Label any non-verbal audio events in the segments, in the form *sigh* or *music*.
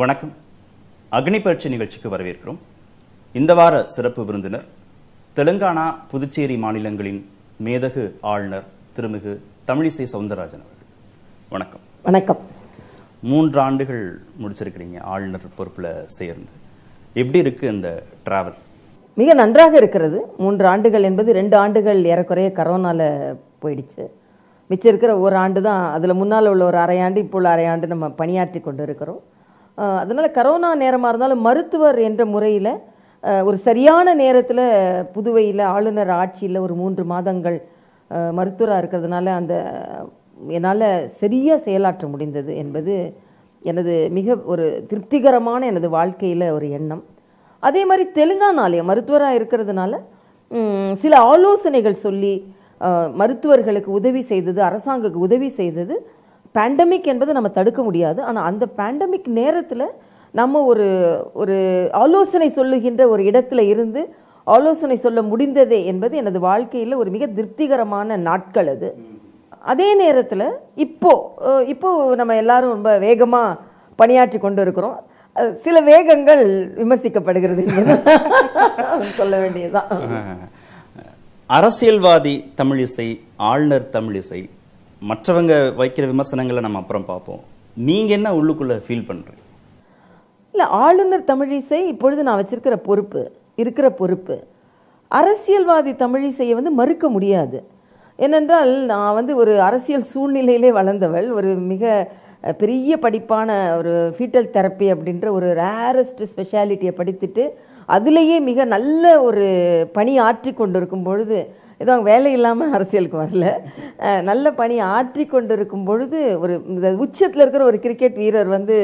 வணக்கம். அக்னி பரீட்சை நிகழ்ச்சிக்கு வரவேற்கிறோம். இந்த வார சிறப்பு விருந்தினர் தெலுங்கானா புதுச்சேரி மாநிலங்களின் மேதகு ஆளுநர் திருமிகு தமிழிசை சவுந்தரராஜன் அவர்கள். வணக்கம். வணக்கம். மூன்று ஆண்டுகள் முடிச்சிருக்கிறீங்க ஆளுநர் பொறுப்புல சேர்ந்து. எப்படி இருக்கு இந்த டிராவல் மிக நன்றாக இருக்கிறது. மூன்று ஆண்டுகள் என்பது ரெண்டு ஆண்டுகள் ஏறக்குறைய கரோனால போயிடுச்சு. மிச்சம் இருக்கிற ஒரு ஆண்டு தான் அதில் முன்னால் உள்ள ஒரு அரையாண்டு இப்போ உள்ள அரையாண்டு நம்ம பணியாற்றி கொண்டு இருக்கிறோம் அதனால் கரோனா நேரமாக இருந்தாலும் மருத்துவர் என்ற முறையில் ஒரு சரியான நேரத்தில் புதுவையில் ஆளுநர் ஆட்சியில் ஒரு மூன்று மாதங்கள் மருத்துவராக இருக்கிறதுனால அந்த என்னால் சரியாக செயலாற்ற முடிந்தது என்பது எனது மிக ஒரு திருப்திகரமான எனது வாழ்க்கையில் ஒரு எண்ணம். அதே மாதிரி தெலுங்கானாலே மருத்துவராக இருக்கிறதுனால சில ஆலோசனைகள் சொல்லி மருத்துவர்களுக்கு உதவி செய்தது அரசாங்கக்கு உதவி செய்தது பேண்டமிக் என்பதை நம்ம தடுக்க முடியாது. ஆனால் அந்த பேண்டமிக் நேரத்தில் நம்ம ஒரு ஒரு ஆலோசனை சொல்லுகின்ற ஒரு இடத்துல இருந்து ஆலோசனை சொல்ல முடிந்ததே என்பது எனது வாழ்க்கையில் ஒரு மிக திருப்திகரமான நாட்கள் அது. அதே நேரத்தில் இப்போ இப்போது இப்போ நம்ம எல்லாரும் ரொம்ப வேகமாக பணியாற்றி கொண்டு இருக்கிறோம் சில வேகங்கள் விமர்சிக்கப்படுகிறது என்பது *laughs* சொல்ல வேண்டியதுதான். அரசியல்வாதி தமிழிசை ஆளுநர் தமிழிசை மற்றவங்க வைக்கிற விமர்சனங்களை நம்ம அப்புறம் பார்ப்போம். நீங்க என்ன உள்ளுக்குள்ள ஃபீல் பண்றீங்க? இல்லை ஆளுநர் தமிழிசை இப்பொழுது நான் வச்சிருக்கிற பொறுப்பு இருக்கிற பொறுப்பு. அரசியல்வாதி தமிழிசையை வந்து மறுக்க முடியாது. ஏனென்றால் நான் வந்து ஒரு அரசியல் சூழ்நிலையிலே வளர்ந்தவள் ஒரு மிக பெரிய படிப்பான ஒரு ஃபீட்டல் தெரப்பி அப்படின்ற ஒரு ரேரஸ்ட் ஸ்பெஷாலிட்டியை படித்துட்டு அதிலேயே மிக நல்ல ஒரு பணி ஆற்றி கொண்டிருக்கும் பொழுது ஏதோ அவங்க வேலை இல்லாமல் அரசியலுக்கு வரல. நல்ல பணி ஆற்றி கொண்டிருக்கும் பொழுது ஒரு இந்த உச்சத்தில் இருக்கிற ஒரு கிரிக்கெட் வீரர் வந்து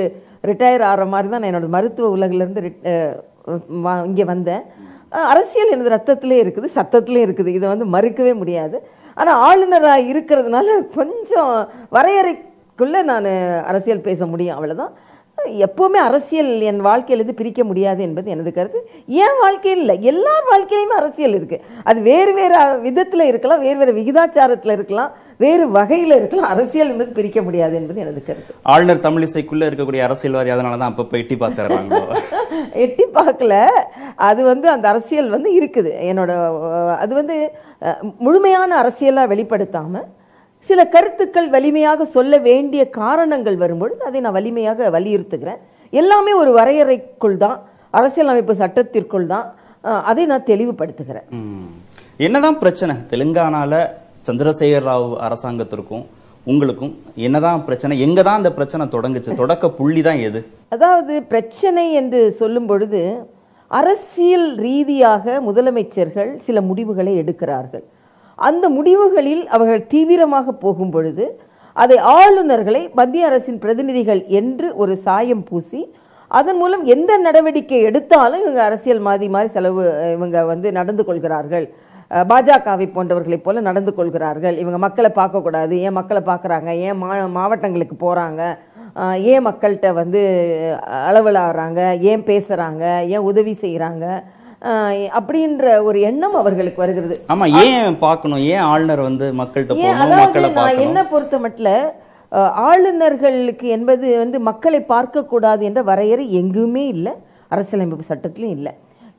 ரிட்டையர் ஆகிற மாதிரி தான் நான் என்னோட மருத்துவ உலகிலேருந்து இங்கே வந்தேன். அரசியல் எனது ரத்தத்திலே இருக்குது சத்தத்திலே இருக்குது. இதை வந்து மறுக்கவே முடியாது. ஆனால் ஆளுநராக இருக்கிறதுனால கொஞ்சம் வரையறைக்குள்ளே நான் அரசியல் பேச முடியும் அவ்வளோதான் எப்போவுமே அரசியல் என் வாழ்க்கையிலிருந்து பிரிக்க முடியாது என்பது எனது கருத்து. என் வாழ்க்கையில் இல்லை. எல்லார் வாழ்க்கையிலையுமே அரசியல் இருக்கு. அது வேறு வேறு விதத்தில் இருக்கலாம் வேறு வேறு விகிதாச்சாரத்தில் இருக்கலாம் வேறு வகையில் இருக்கலாம். அரசியல் என்பது பிரிக்க முடியாது என்பது எனது கருத்து. ஆளுநர் தமிழிசைக்குள்ள இருக்கக்கூடிய அரசியல்வாதி அதனால தான் அப்பப்போ எட்டி பார்த்துறாங்களோ? *laughs* எட்டி பார்க்கல. அது வந்து அந்த அரசியல் வந்து இருக்குது. என்னோட அது வந்து முழுமையான அரசியலாக வெளிப்படுத்தாம சில கருத்துக்கள் வலிமையாக சொல்ல வேண்டிய காரணங்கள் வரும்பொழுது அதை நான் வலிமையாக வலியுறுத்துகிறேன். எல்லாமே ஒரு வரையறைக்குள் தான் அரசியலமைப்பு சட்டத்திற்குள் தான் அதை நான் தெளிவுபடுத்துகிறேன். என்னதான் பிரச்சனை? தெலுங்கானால சந்திரசேகர் ராவ் அரசாங்கத்திற்கும் உங்களுக்கும் என்னதான் பிரச்சனை? எங்க தான் அந்த பிரச்சனை தொடங்குச்சு? தொடக்க புள்ளி தான் எது? அதாவது பிரச்சனை என்று சொல்லும் பொழுது அரசியல் ரீதியாக முதலமைச்சர்கள் சில முடிவுகளை எடுக்கிறார்கள். அந்த முடிவுகளில் அவர்கள் தீவிரமாக போகும் பொழுது அதை ஆளுநர்களை மத்திய அரசின் பிரதிநிதிகள் என்று ஒரு சாயம் பூசி அதன் மூலம் எந்த நடவடிக்கை எடுத்தாலும் இவங்க அரசியல் மாதிரி மாதிரி செலவு இவங்க வந்து நடந்து கொள்கிறார்கள். பாஜகவை போன்றவர்களைப் போல நடந்து கொள்கிறார்கள். இவங்க மக்களை பார்க்கக்கூடாது ஏன் மக்களை பார்க்குறாங்க? ஏன் மா மாவட்டங்களுக்கு போகிறாங்க ஏன் மக்கள்கிட்ட வந்து அளவலாகிறாங்க ஏன் பேசுகிறாங்க ஏன் உதவி செய்கிறாங்க அப்படின்ற ஒரு எண்ணம் அவர்களுக்கு வருகிறது. ஆமா ஏன் பார்க்கணும்? ஏன் ஆளுநர் வந்து மக்கள்கிட்ட போகணும் நான் என்ன பொறுத்த மட்டும் ஆளுநர்களுக்கு என்பது வந்து மக்களை பார்க்கக்கூடாது என்ற வரையறை எங்குமே இல்லை அரசியலமைப்பு சட்டத்திலும் இல்லை.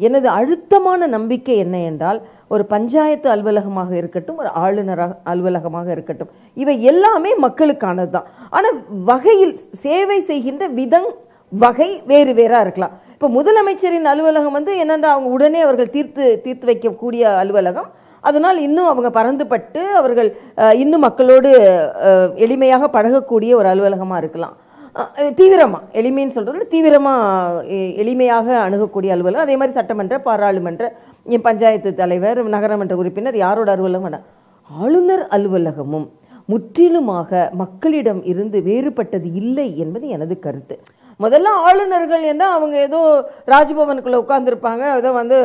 எனது அழுத்தமான நம்பிக்கை என்ன என்றால் ஒரு பஞ்சாயத்து அலுவலகமாக இருக்கட்டும் ஒரு ஆளுநராக அலுவலகமாக இருக்கட்டும் இவை எல்லாமே மக்களுக்கானது தான் ஆனால் வகையில் சேவை செய்கின்ற விதம் வகை வேறு வேறா இருக்கலாம். இப்போ முதலமைச்சரின் அலுவலகம் வந்து என்னென்னா அவங்க உடனே அவர்கள் தீர்த்து தீர்த்து வைக்கக்கூடிய அலுவலகம். அதனால் இன்னும் அவங்க பறந்துபட்டு அவர்கள் இன்னும் மக்களோடு எளிமையாக பழகக்கூடிய ஒரு அலுவலகமாக இருக்கலாம். தீவிரமாக எளிமைன்னு சொல்கிறது தீவிரமாக எ- எளிமையாக அணுகக்கூடிய அலுவலகம். அதே மாதிரி சட்டமன்ற பாராளுமன்ற என் பஞ்சாயத்து தலைவர் நகரமன்ற உறுப்பினர் யாரோட அலுவலகம் ஆளுநர் அலுவலகமும் முற்றிலுமாக மக்களிடம் இருந்து வேறுபட்டது இல்லை என்பது எனது கருத்து. முதல்ல ஆளுநர்கள் என்ன அவங்க ஏதோ ராஜ்பவனுக்குள்ள உட்காந்துருப்பாங்க ஏதோ வந்து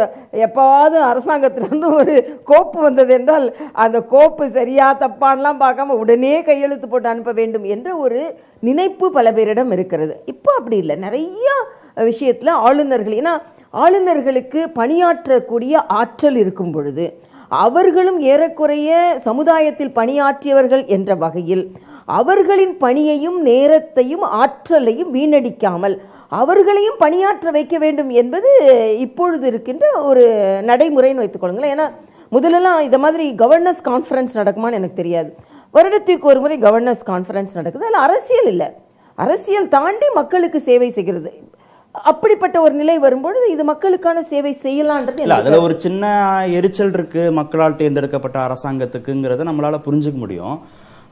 எப்பவாவது அரசாங்கத்திலிருந்து ஒரு கோப்பு வந்தது என்றால் அந்த கோப்பு சரியா தப்பான்லாம் பார்க்காம உடனே கையெழுத்து போட்டு அனுப்ப வேண்டும் என்ற ஒரு நினைப்பு பல பேரிடம் இருக்கிறது. இப்போ அப்படி இல்லை. நிறைய விஷயத்தில் ஆளுநர்கள் ஏன்னா ஆளுநர்களுக்கு பணியாற்றக்கூடிய ஆற்றல் இருக்கும் பொழுது அவர்களும் ஏறக்குறைய சமுதாயத்தில் பணியாற்றியவர்கள் என்ற வகையில் அவர்களின் பணியையும் நேரத்தையும் ஆற்றலையும் வீணடிக்காமல் அவர்களையும் பணியாற்ற வைக்க வேண்டும் என்பது இப்பொழுது இருக்கின்ற ஒரு நடைமுறைன்னு வைத்துக்கொள்ளுங்களேன் ஏன்னா முதல்லலாம் இந்த மாதிரி கவர்னர்ஸ் கான்ஃபரன்ஸ் நடக்குமான்னு எனக்கு தெரியாது. வருடத்திற்கு ஒரு முறை கவர்னர்ஸ் கான்ஃபரன்ஸ் நடக்குது. அதில் அரசியல் இல்லை. அரசியல் தாண்டி மக்களுக்கு சேவை செய்கிறது. அப்படிப்பட்ட ஒரு நிலை வரும்பொழுது இது மக்களுக்கான சேவை செய்யலான்றது இல்ல அதுல ஒரு சின்ன எரிச்சல் இருக்கு. மக்களால் தேர்ந்தெடுக்கப்பட்ட அரசாங்கத்துக்குங்கிறத நம்மளால புரிஞ்சுக்க முடியும்.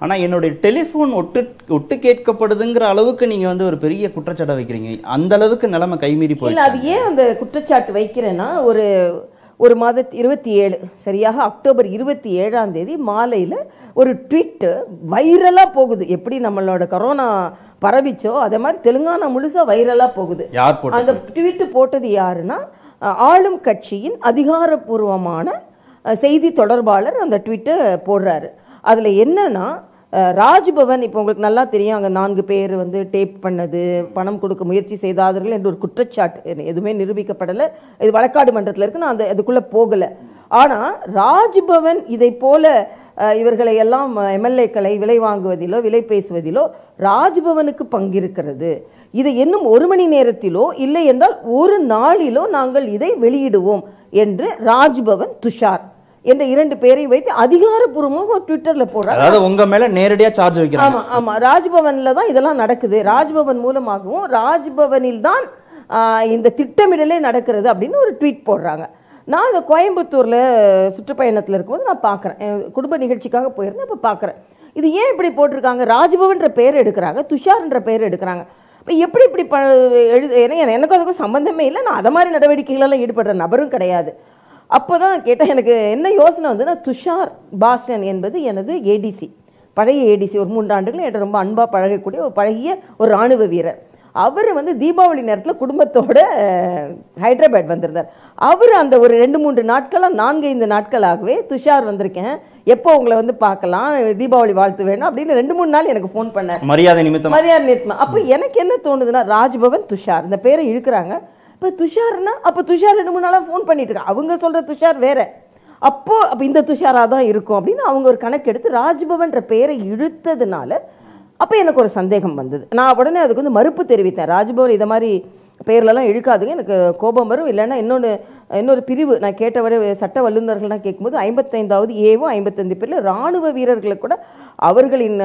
ஆனா என்னுடைய டெலிபோன் ஒட்டு ஒட்டு கேட்கப்படுதுங்கிற அளவுக்கு நீங்க வந்து ஒரு பெரிய குற்றச்சாட்டை வைக்கிறீங்க. அந்த அளவுக்கு நிலைமை கைமீறி போயிடுச்சு. அது ஏன் அந்த குற்றச்சாட்டு வைக்கிறேன்னா ஒரு ஒரு மாதத்து இருபத்தி ஏழு சரியாக அக்டோபர் இருபத்தி ஏழாம் தேதி மாலையில ஒரு ட்வீட் வைரலா போகுது. எப்படி நம்மளோட கொரோனா பரவிச்சோ அதே மாதிரி தெலுங்கானா முழுசா வைரலா போகுது. அந்த ட்வீட் போட்டது யாருன்னா ஆளும் கட்சியின் அதிகாரப்பூர்வமான செய்தி தொடர்பாளர் அந்த ட்வீட்டை போடுறாரு. அதுல என்னன்னா ராஜ்பவன் இப்போ உங்களுக்கு நல்லா தெரியும். அங்கே நான்கு பேர் வந்து டேப் பண்ணது பணம் கொடுக்க முயற்சி செய்தார்கள் என்ற ஒரு குற்றச்சாட்டு. எதுவுமே நிரூபிக்கப்படலை. இது வழக்காடு மன்றத்தில் இருக்கு. நான் அந்த அதுக்குள்ளே போகலை. ஆனால் ராஜ்பவன் இதை போல இவர்களை எல்லாம் எம்எல்ஏக்களை விலை வாங்குவதிலோ விலை பேசுவதிலோ ராஜ்பவனுக்கு பங்கிருக்கிறது. இதை இன்னும் ஒரு மணி நேரத்திலோ இல்லை என்றால் ஒரு நாளிலோ நாங்கள் இதை வெளியிடுவோம் என்று ராஜ்பவன் துஷார் என்ற இரண்டு பேரை வைத்து அதிகாரப்பூர்வமாக ட்விட்டர்ல போடுறாங்க அதாவது உங்க மேல நேரடியா சார்ஜ் வைக்கிறாங்க. ஆமா ஆமா. ராஜ்பவன்ல தான் இதெல்லாம் நடக்குது. ராஜ்பவன் மூலமாகவும் ராஜ்பவனில் தான் இந்த திட்டமிடலே நடக்கிறது அப்படின்னு ஒரு ட்வீட் போடுறாங்க. நான் இந்த கோயம்புத்தூர்ல சுற்றுப்பயணத்துல இருக்கும்போது நான் பார்க்குறேன். குடும்ப நிகழ்ச்சிக்காக போயிருந்தேன் அப்போ பார்க்குறேன். இது ஏன் இப்படி போட்டிருக்காங்க? ராஜ்பவன்ற பேர் எடுக்கிறாங்க துஷார்ன்ற பேர் எடுக்கிறாங்க. இப்போ எப்படி இப்படி ப எழுது ஏன்னா எனக்கு அதுக்கும் சம்பந்தமே இல்லை. நான் அதை மாதிரி நடவடிக்கைகளெல்லாம் ஈடுபடுற நபரும் கிடையாது. அப்போதான் கேட்டேன் எனக்கு என்ன யோசனை வந்துன்னா துஷார் பாஷன் என்பது எனது ஏடிசி பழைய ஏடிசி ஒரு மூன்று ஆண்டுகள் என்கிட்ட ரொம்ப அன்பா பழகக்கூடிய ஒரு பழகிய ஒரு ராணுவ வீரர். அவர் வந்து தீபாவளி நேரத்தில் குடும்பத்தோட ஹைதராபாத் வந்திருந்தார். அவர் அந்த ஒரு ரெண்டு மூன்று நாட்களாக நான்கு ஐந்து நாட்களாகவே துஷார் வந்திருக்கேன். எப்போ உங்களை வந்து பார்க்கலாம் தீபாவளி வாழ்த்து வேணும் அப்படின்னு ரெண்டு மூணு நாள் எனக்கு ஃபோன் பண்ணார். மரியாதை நிமித்தம்? மரியாதை நிறுத்தம் அப்போ எனக்கு என்ன தோணுதுன்னா ராஜ்பவன் துஷார் இந்த பேரை இழுக்கிறாங்க. இப்போ துஷார்னா அப்போ துஷார் ரெண்டு மூணு நாளாக ஃபோன் பண்ணிட்டு இருக்கா? அவங்க சொல்ற துஷார் வேற. அப்போ அப்போ இந்த துஷாராக தான் இருக்கும் அப்படின்னு அவங்க ஒரு கணக்கு எடுத்து ராஜ்பவன்ற பெயரை இழுத்ததுனால அப்போ எனக்கு ஒரு சந்தேகம் வந்தது. நான் உடனே அதுக்கு வந்து மறுப்பு தெரிவித்தேன். ராஜ்பவன் இதை மாதிரி பேர்லலாம் இழுக்காதுங்க. எனக்கு கோபம் வரும். இல்லைன்னா இன்னொன்று இன்னொரு பிரிவு. நான் கேட்டவரை சட்ட வல்லுநர்கள்லாம் கேட்கும்போது ஐம்பத்தைந்தாவது ஏவோ ஐம்பத்தைந்து பேரில் ராணுவ வீரர்களை கூட அவர்களின்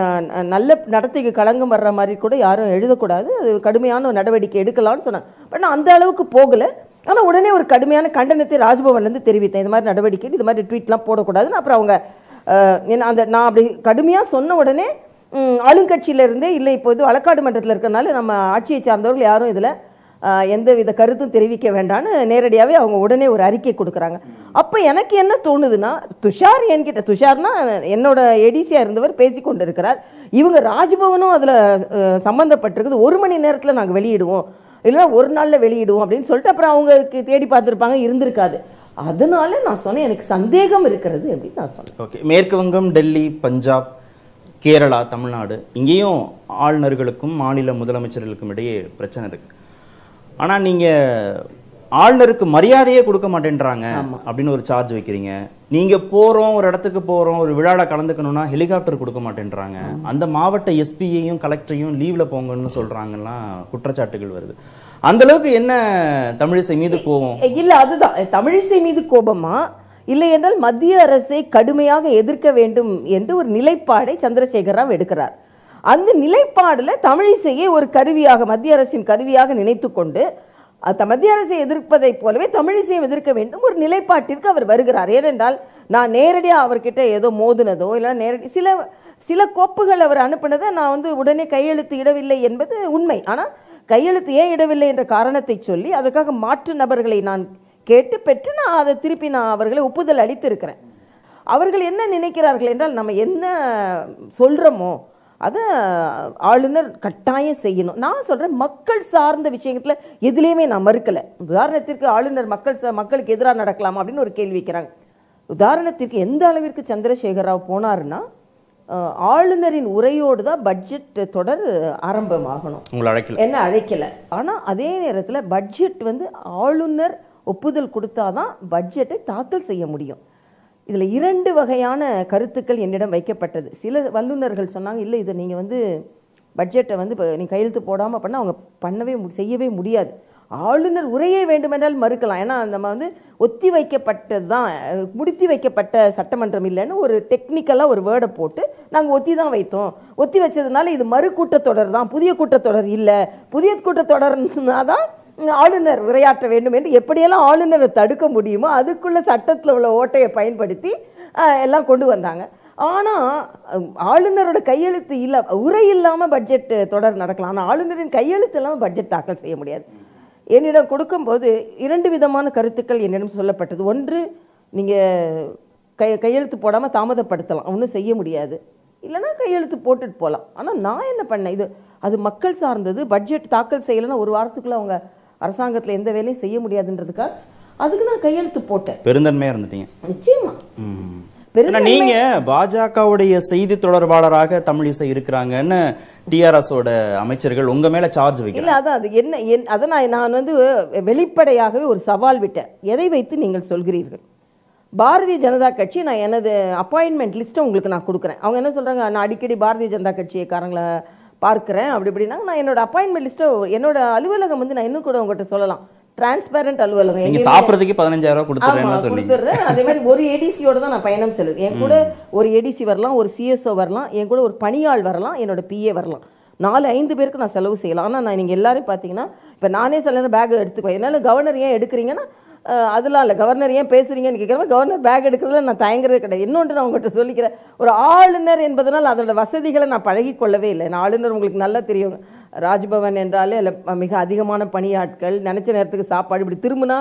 நல்ல நடத்தைக்கு களங்கம் வர்ற மாதிரி கூட யாரும் எழுதக்கூடாது. அது கடுமையான ஒரு நடவடிக்கை எடுக்கலாம்னு சொன்னேன் பட் நான் அந்த அளவுக்கு போகலை. ஆனால் உடனே ஒரு கடுமையான கண்டனத்தை ராஜ்பவன்லேருந்து தெரிவித்தேன். இது மாதிரி நடவடிக்கை இது மாதிரி ட்வீட்லாம் போடக்கூடாதுன்னு. அப்புறம் அவங்க என்ன அந்த நான் அப்படி கடுமையாக சொன்ன உடனே ஆளுங்கட்சியிலேருந்தே இல்லை இப்போ இது வழக்காடு மன்றத்தில் இருக்கிறனால நம்ம ஆட்சியை சார்ந்தவர்கள் யாரும் இதில் எந்த வித கருத்தும் தெரிவிக்க வேண்டான்னு நேரடியாகவே அவங்க உடனே ஒரு அறிக்கை கொடுக்குறாங்க. அப்போ எனக்கு என்ன தோணுதுன்னா துஷார் என்கிட்ட துஷார்னா என்னோட எடிசியாக இருந்தவர் பேசி கொண்டு இருக்கிறார் இவங்க ராஜ்பவனும் அதில் சம்மந்தப்பட்டிருக்குது ஒரு மணி நேரத்தில் நாங்கள் வெளியிடுவோம். இல்லைன்னா ஒரு நாளில் வெளியிடுவோம் அப்படின்னு சொல்லிட்டு அப்புறம் அவங்களுக்கு தேடி பார்த்துருப்பாங்க இருந்திருக்காது. அதனால நான் சொன்னேன் எனக்கு சந்தேகம் இருக்கிறது அப்படின்னு நான் சொன்னேன். ஓகே மேற்கு வங்கம் டெல்லி பஞ்சாப் கேரளா தமிழ்நாடு இங்கேயும் ஆளுநர்களுக்கும் மாநில முதலமைச்சர்களுக்கும் இடையே பிரச்சனை இருக்குது ஆனா நீங்க ஆளுநருக்கு மரியாதையே கொடுக்க மாட்டேன்றாங்க அப்படின்னு ஒரு சார்ஜ் வைக்கிறீங்க. நீங்க போறோம் ஒரு இடத்துக்கு போறோம் ஒரு விழால கலந்துக்கணும்னா ஹெலிகாப்டர் கொடுக்க மாட்டேன்றாங்க. அந்த மாவட்ட எஸ்பியையும் கலெக்டரையும் லீவ்ல போங்கன்னு சொல்றாங்கலாம் குற்றச்சாட்டுகள் வருது. அந்த அளவுக்கு என்ன தமிழிசை மீது கோவம் இல்ல அதுதான். தமிழிசை மீது கோபமா? இல்லை என்றால் மத்திய அரசை கடுமையாக எதிர்க்க வேண்டும் என்று ஒரு நிலைப்பாடை சந்திரசேகர ராவ் எடுக்கிறார். அந்த நிலைப்பாடில் தமிழிசையை ஒரு கருவியாக மத்திய அரசின் கருவியாக நினைத்து கொண்டு அந்த மத்திய அரசை எதிர்ப்பதைப் போலவே தமிழிசையும் எதிர்க்க வேண்டும். ஒரு நிலைப்பாட்டிற்கு அவர் வருகிறார். ஏனென்றால் நான் நேரடியாக அவர்கிட்ட ஏதோ மோதினதோ இல்லை நேரடி சில சில கோப்புகள் அவர் அனுப்பினதை நான் வந்து உடனே கையெழுத்து இடவில்லை என்பது உண்மை. ஆனால் கையெழுத்து ஏன் இடவில்லை என்ற காரணத்தை சொல்லி அதுக்காக மாற்று நபர்களை நான் கேட்டு பெற்று நான் அதை திருப்பி நான் அவர்களை ஒப்புதல் அளித்திருக்கிறேன். அவர்கள் என்ன நினைக்கிறார்கள் என்றால் நம்ம என்ன சொல்கிறோமோ அதை ஆளுநர் கட்டாயம் செய்யணும். நான் சொல்றேன் மக்கள் சார்ந்த விஷயத்துல எதுலேயுமே நான் மறுக்கல. உதாரணத்திற்கு ஆளுநர் மக்கள் மக்களுக்கு எதிராக நடக்கலாமா அப்படின்னு ஒரு கேள்வி வைக்கிறாங்க. உதாரணத்திற்கு எந்த அளவிற்கு சந்திரசேகர ராவ் போனாருன்னா ஆளுநரின் உரையோடு தான் பட்ஜெட் தொடர் ஆரம்பமாகணும். என்ன அழைக்கல. ஆனா அதே நேரத்துல பட்ஜெட் வந்து ஆளுநர் ஒப்புதல் கொடுத்தாதான் பட்ஜெட்டை தாக்கல் செய்ய முடியும். இதில் இரண்டு வகையான கருத்துக்கள் என்னிடம் வைக்கப்பட்டது. சில வல்லுநர்கள் சொன்னாங்க இல்லை இதை நீங்கள் வந்து பட்ஜெட்டை வந்து இப்போ நீ கையெழுத்து போடாமல் பண்ணால் அவங்க பண்ணவே மு- செய்யவே முடியாது. ஆளுநர் உரையே வேண்டுமென்றால் மறுக்கலாம். ஏன்னா நம்ம வந்து ஒத்தி வைக்கப்பட்டது தான் முடித்தி வைக்கப்பட்ட சட்டமன்றம் இல்லைன்னு ஒரு டெக்னிக்கலாக ஒரு வேர்டை போட்டு நாங்கள் ஒத்தி தான் வைத்தோம். ஒத்தி வச்சதுனால இது மறு கூட்டத்தொடர் தான். புதிய கூட்டத்தொடர் இல்லை. புதிய கூட்டத்தொடர்னா தான் ஆளுநர் உரையாற்ற வேண்டும் என்று எப்படியெல்லாம் ஆளுநரை தடுக்க முடியுமோ அதுக்குள்ள சட்டத்தில் உள்ள ஓட்டையை பயன்படுத்தி எல்லாம் கொண்டு வந்தாங்க. ஆனால் ஆளுநரோட கையெழுத்து இல்லை உரை இல்லாமல் பட்ஜெட் தொடர் நடக்கலாம். ஆனால் ஆளுநரின் கையெழுத்து இல்லாமல் பட்ஜெட் தாக்கல் செய்ய முடியாது. என்னிடம் கொடுக்கும்போது இரண்டு விதமான கருத்துக்கள் என்னிடம் சொல்லப்பட்டது. ஒன்று நீங்கள் கை கையெழுத்து போடாமல் தாமதப்படுத்தலாம். ஒன்றும் செய்ய முடியாது. இல்லைன்னா கையெழுத்து போட்டுட்டு போகலாம் ஆனால் நான் என்ன பண்ணேன்? இது அது மக்கள் சார்ந்தது. பட்ஜெட் தாக்கல் செய்யலைன்னா ஒரு வாரத்துக்குள்ளே அவங்க அரசாங்கத்தில் எந்த வேலையும் செய்ய முடியாதுன்றதுக்காக அதுக்கு நான் கையெழுத்து போட்டேன். பெருந்தன்மையா இருந்துட்டீங்க. நிச்சயமா. நீங்க பாஜகவுடைய செய்தி தொடர்பாளராக தமிழிசை இருக்கிறாங்கன்னு டிஆர்எஸ் ஓட அமைச்சர்கள் உங்க மேல சார்ஜ் இல்ல அதான் அது என்ன என் அதை நான் நான் வந்து வெளிப்படையாகவே ஒரு சவால் விட்டேன். எதை வைத்து நீங்கள் சொல்கிறீர்கள்? பாரதிய ஜனதா கட்சி நான் எனது அப்பாயின்மெண்ட் லிஸ்ட்டை உங்களுக்கு நான் கொடுக்குறேன். அவங்க என்ன சொல்றாங்க? நான் அடிக்கடி பாரதிய ஜனதா கட்சிக்காரங்களை பார்க்கிறேன். அப்படி இப்படின்னா நான் என்னோட அப்பாயின்மெண்ட் லிஸ்ட்டை என்னோட அலுவலகம் வந்து நான் இன்னும் கூட உங்கள்கிட்ட சொல்லலாம். டிரான்ஸ்பேரண்ட் அலுவலகம். நீங்க சாப்பிடுறதுக்கு பதினஞ்சாயிரம் சொன்னீங்க கொடுத்துடுறேன். அதே மாதிரி ஒரு ஏடிசியோட தான் நான் பயணம் செல்லுது. என் கூட ஒரு ஏடிசி வரலாம் ஒரு சிஎஸ்ஓ வரலாம் என் கூட ஒரு பணியாள் வரலாம் என்னோட பிஏ வரலாம். நாலு ஐந்து பேருக்கு நான் செலவு செய்யலாம். ஆனால் நான் நீங்கள் எல்லாரும் பார்த்தீங்கன்னா இப்போ நானே சில நேரம் பேக் எடுத்துக்குவேன். என்னால் கவர்னர் ஏன் எடுக்கிறீங்கன்னா அதெல்லாம் இல்லை. கவர்னர் ஏன் பேசுகிறீங்கன்னு கேட்குறப்ப கவர்னர் பேக் எடுக்கிறதுல நான் தயங்குறது கிடையாது. இன்னொன்று நான் உங்கள்கிட்ட சொல்லிக்கிறேன். ஒரு ஆளுநர் என்பதனால் அதோட வசதிகளை நான் பழகி கொள்ளவே இல்லை. நான் ஆளுநர் உங்களுக்கு நல்லா தெரியும். ராஜ்பவன் என்றாலே அதில் மிக அதிகமான பணியாட்கள் நினச்ச நேரத்துக்கு சாப்பாடு இப்படி திரும்பினா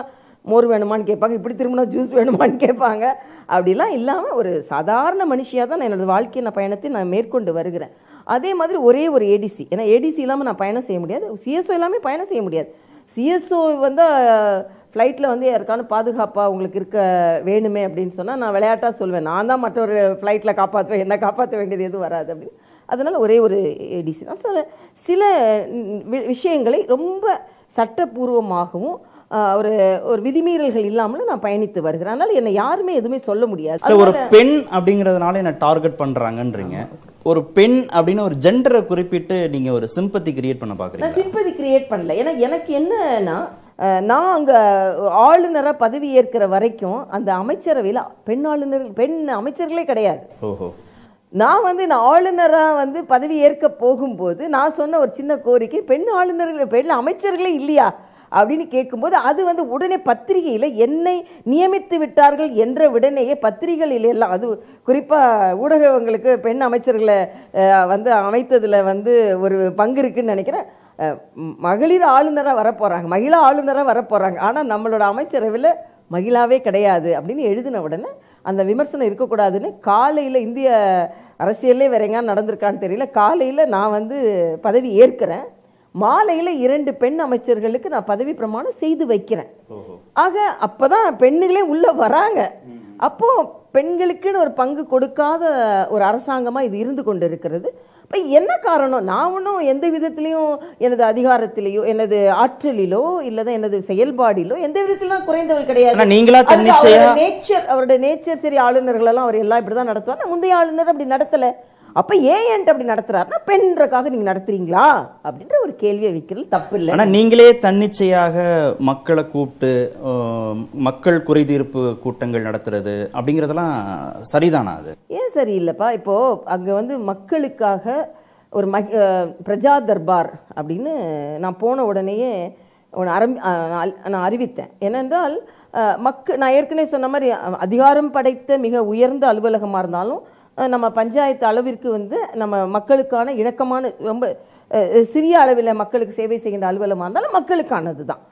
மோர் வேணுமான்னு கேட்பாங்க. இப்படி திரும்பினா ஜூஸ் வேணுமான்னு கேட்பாங்க. அப்படிலாம் இல்லாமல் ஒரு சாதாரண மனுஷியாக தான் நான் எனது வாழ்க்கையை நான் பயணத்தை நான் மேற்கொண்டு வருகிறேன். அதே மாதிரி ஒரே ஒரு ஏடிசி ஏன்னா ஏடிசி இல்லாமல் நான் பயணம் செய்ய முடியாது. சிஎஸ்ஓ இல்லாமல் பயணம் செய்ய முடியாது. சிஎஸ்ஓ வந்து ஃப்ளைட்டில் வந்து யாருக்கான பாதுகாப்பாக உங்களுக்கு இருக்க வேணுமே அப்படின்னு சொன்னால் நான் விளையாட்டாக சொல்வேன். நான் தான் மற்றொரு ஃப்ளைட்டில் காப்பாற்றுவேன் என்ன காப்பாற்ற வேண்டியது எதுவும் வராது அப்படின்னு. அதனால் ஒரே ஒரு ஏடிசி தான். சில சில விஷயங்களை ரொம்ப சட்டபூர்வமாகவும் ஆஹ், ஒரு ஒரு விதிமீறல்கள் இல்லாமல் நான் பயணித்து வருகிறேன். அதனால் என்னை யாருமே எதுவுமே சொல்ல முடியாது. ஒரு பெண் அப்படிங்கறதுனால என்ன டார்கெட் பண்றாங்கன்றீங்க. ஒரு பெண் அப்படின்னு ஒரு ஜெண்டரை குறிப்பிட்டு நீங்க ஒரு சிம்பத்தி கிரியேட் பண்ண பாக்குறீங்க நான் சிம்பதி கிரியேட் பண்ணல. ஏன்னா எனக்கு என்னன்னா நான் அங்க ஆளுநரா பதவி ஏற்கிற வரைக்கும் அந்த அமைச்சரவையில் பெண் ஆளுநர் பெண் அமைச்சர்களே கிடையாது. நான் வந்து நான் ஆளுநரா வந்து பதவி ஏற்க போகும்போது நான் சொன்ன ஒரு சின்ன கோரிக்கை பெண் ஆளுநர்கள் பெண் அமைச்சர்களே இல்லையா? அப்படின்னு கேட்கும்போது அது வந்து உடனே பத்திரிகையில் என்னை நியமித்து விட்டார்கள் என்ற உடனேயே பத்திரிகைகளில் எல்லாம் அது குறிப்பாக ஊடகங்களுக்கு பெண் அமைச்சர்களை வந்து அமைத்ததில் வந்து ஒரு பங்கு இருக்குன்னு நினைக்கிறேன். மகளிர் ஆளுநராக வரப்போகிறாங்க மகிழா ஆளுநராக வரப்போகிறாங்க ஆனால் நம்மளோட அமைச்சரவையில் மகிழாவே கிடையாது அப்படின்னு எழுதின உடனே அந்த விமர்சனம் இருக்கக்கூடாதுன்னு காலையில் இந்திய அரசியலே வேற எங்கேயா நடந்திருக்கான்னு தெரியல. காலையில் நான் வந்து பதவி ஏற்கிறேன். மாலையில் இரண்டு பெண் அமைச்சர்களுக்கு நான் பதவி பிரமாணம் செய்து வைக்கிறேன். ஆக அப்பதான் பெண்களே உள்ள வராங்க. அப்போ பெண்களுக்குன்னு ஒரு பங்கு கொடுக்காத ஒரு அரசாங்கமா இது இருந்து கொண்டு இருக்கிறது இப்போ என்ன காரணம்? நான் ஒன்றும் எந்த விதத்திலையும் எனது அதிகாரத்திலேயோ எனது ஆற்றலிலோ இல்லதான் எனது செயல்பாடிலோ எந்த விதத்திலும் குறைந்தவள் கிடையாது. நீங்களா நேச்சர் அவரோட நேச்சர் சரி ஆளுநர்கள் எல்லாம் அவர் எல்லாம் இப்படிதான் நடத்துவார். ஆனா முந்தைய ஆளுநர் அப்படி நடத்தல. அப்ப ஏன் என்கிட்ட அப்படி நடத்துறாருன்னா பெண்றக்காக நீங்க நடத்துறீங்களா? அப்படின்ற ஒரு கேள்வியை வைக்கிறது தப்பு இல்லை ஆனா நீங்களே தன்னிச்சையாக மக்களை கூப்பிட்டு மக்கள் குறைதீர்ப்பு கூட்டங்கள் நடத்துறது அப்படிங்கறதெல்லாம் சரிதானா அது? ஏன் சரியில்லைப்பா? இப்போ அங்க வந்து மக்களுக்காக ஒரு மகி அஹ், பிரஜா தர்பார் அப்படின்னு நான் போன உடனேயே ஒன்று அல்- நான் அறிவித்தேன். ஏனென்றால் அஹ், மக்க நான் ஏற்கனவே சொன்ன மாதிரி அதிகாரம் படைத்த மிக உயர்ந்த அலுவலகமாக இருந்தாலும் நம்ம பஞ்சாயத்து அளவிற்கு வந்து நம்ம மக்களுக்கான இணக்கமான ரொம்ப சிறிய அளவில் மக்களுக்கு சேவை செய்கின்ற அலுவலகமாக இருந்தாலும் மக்களுக்கானது தான்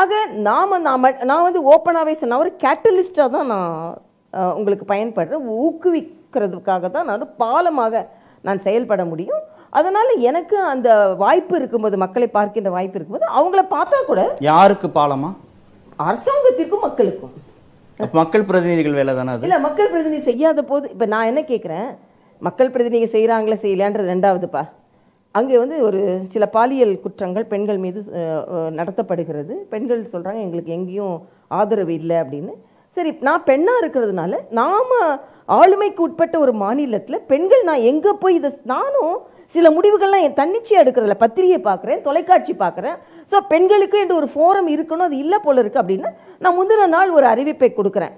ஆக நாம நாம நான் வந்து ஓப்பனாகவே சொன்ன ஒரு கேட்டலிஸ்டாக தான் நான் உங்களுக்கு பயன்படுறேன் ஊக்குவிக்கிறதுக்காக தான் நான் வந்து பாலமாக நான் செயல்பட முடியும். அதனால எனக்கு அந்த வாய்ப்பு இருக்கும்போது மக்களை பார்க்கின்ற வாய்ப்பு இருக்கும்போது அவங்கள பார்த்தா கூட யாருக்கு பாலமா? அரசாங்கத்திற்கும் மக்களுக்கும். மக்கள் பிரதிநிதிகள் வேலை தானே அது? இல்லை மக்கள் பிரதிநிதி செய்யாத போது இப்ப நான் என்ன கேட்குறேன் மக்கள் பிரதிநிதி செய்கிறாங்களே செய்யலான்றது ரெண்டாவதுப்பா. அங்கே வந்து ஒரு சில பாலியல் குற்றங்கள் பெண்கள் மீது நடத்தப்படுகிறது. பெண்கள் சொல்றாங்க எங்களுக்கு எங்கேயும் ஆதரவு இல்லை அப்படின்னு. சரி நான் பெண்ணா இருக்கிறதுனால நாம ஆளுமைக்கு உட்பட்ட ஒரு மாநிலத்துல பெண்கள் நான் எங்க போய் இதை நானும் சில முடிவுகள்லாம் என் தன்னிச்சையாக எடுக்கிறதில்ல பத்திரிகை பார்க்குறேன் தொலைக்காட்சி பார்க்குறேன் ஸோ பெண்களுக்கு என்று ஒரு ஃபோரம் இருக்கணும் அது இல்லை போல இருக்கு அப்படின்னா நான் முந்தின நாள் ஒரு அறிவிப்பை கொடுக்குறேன்.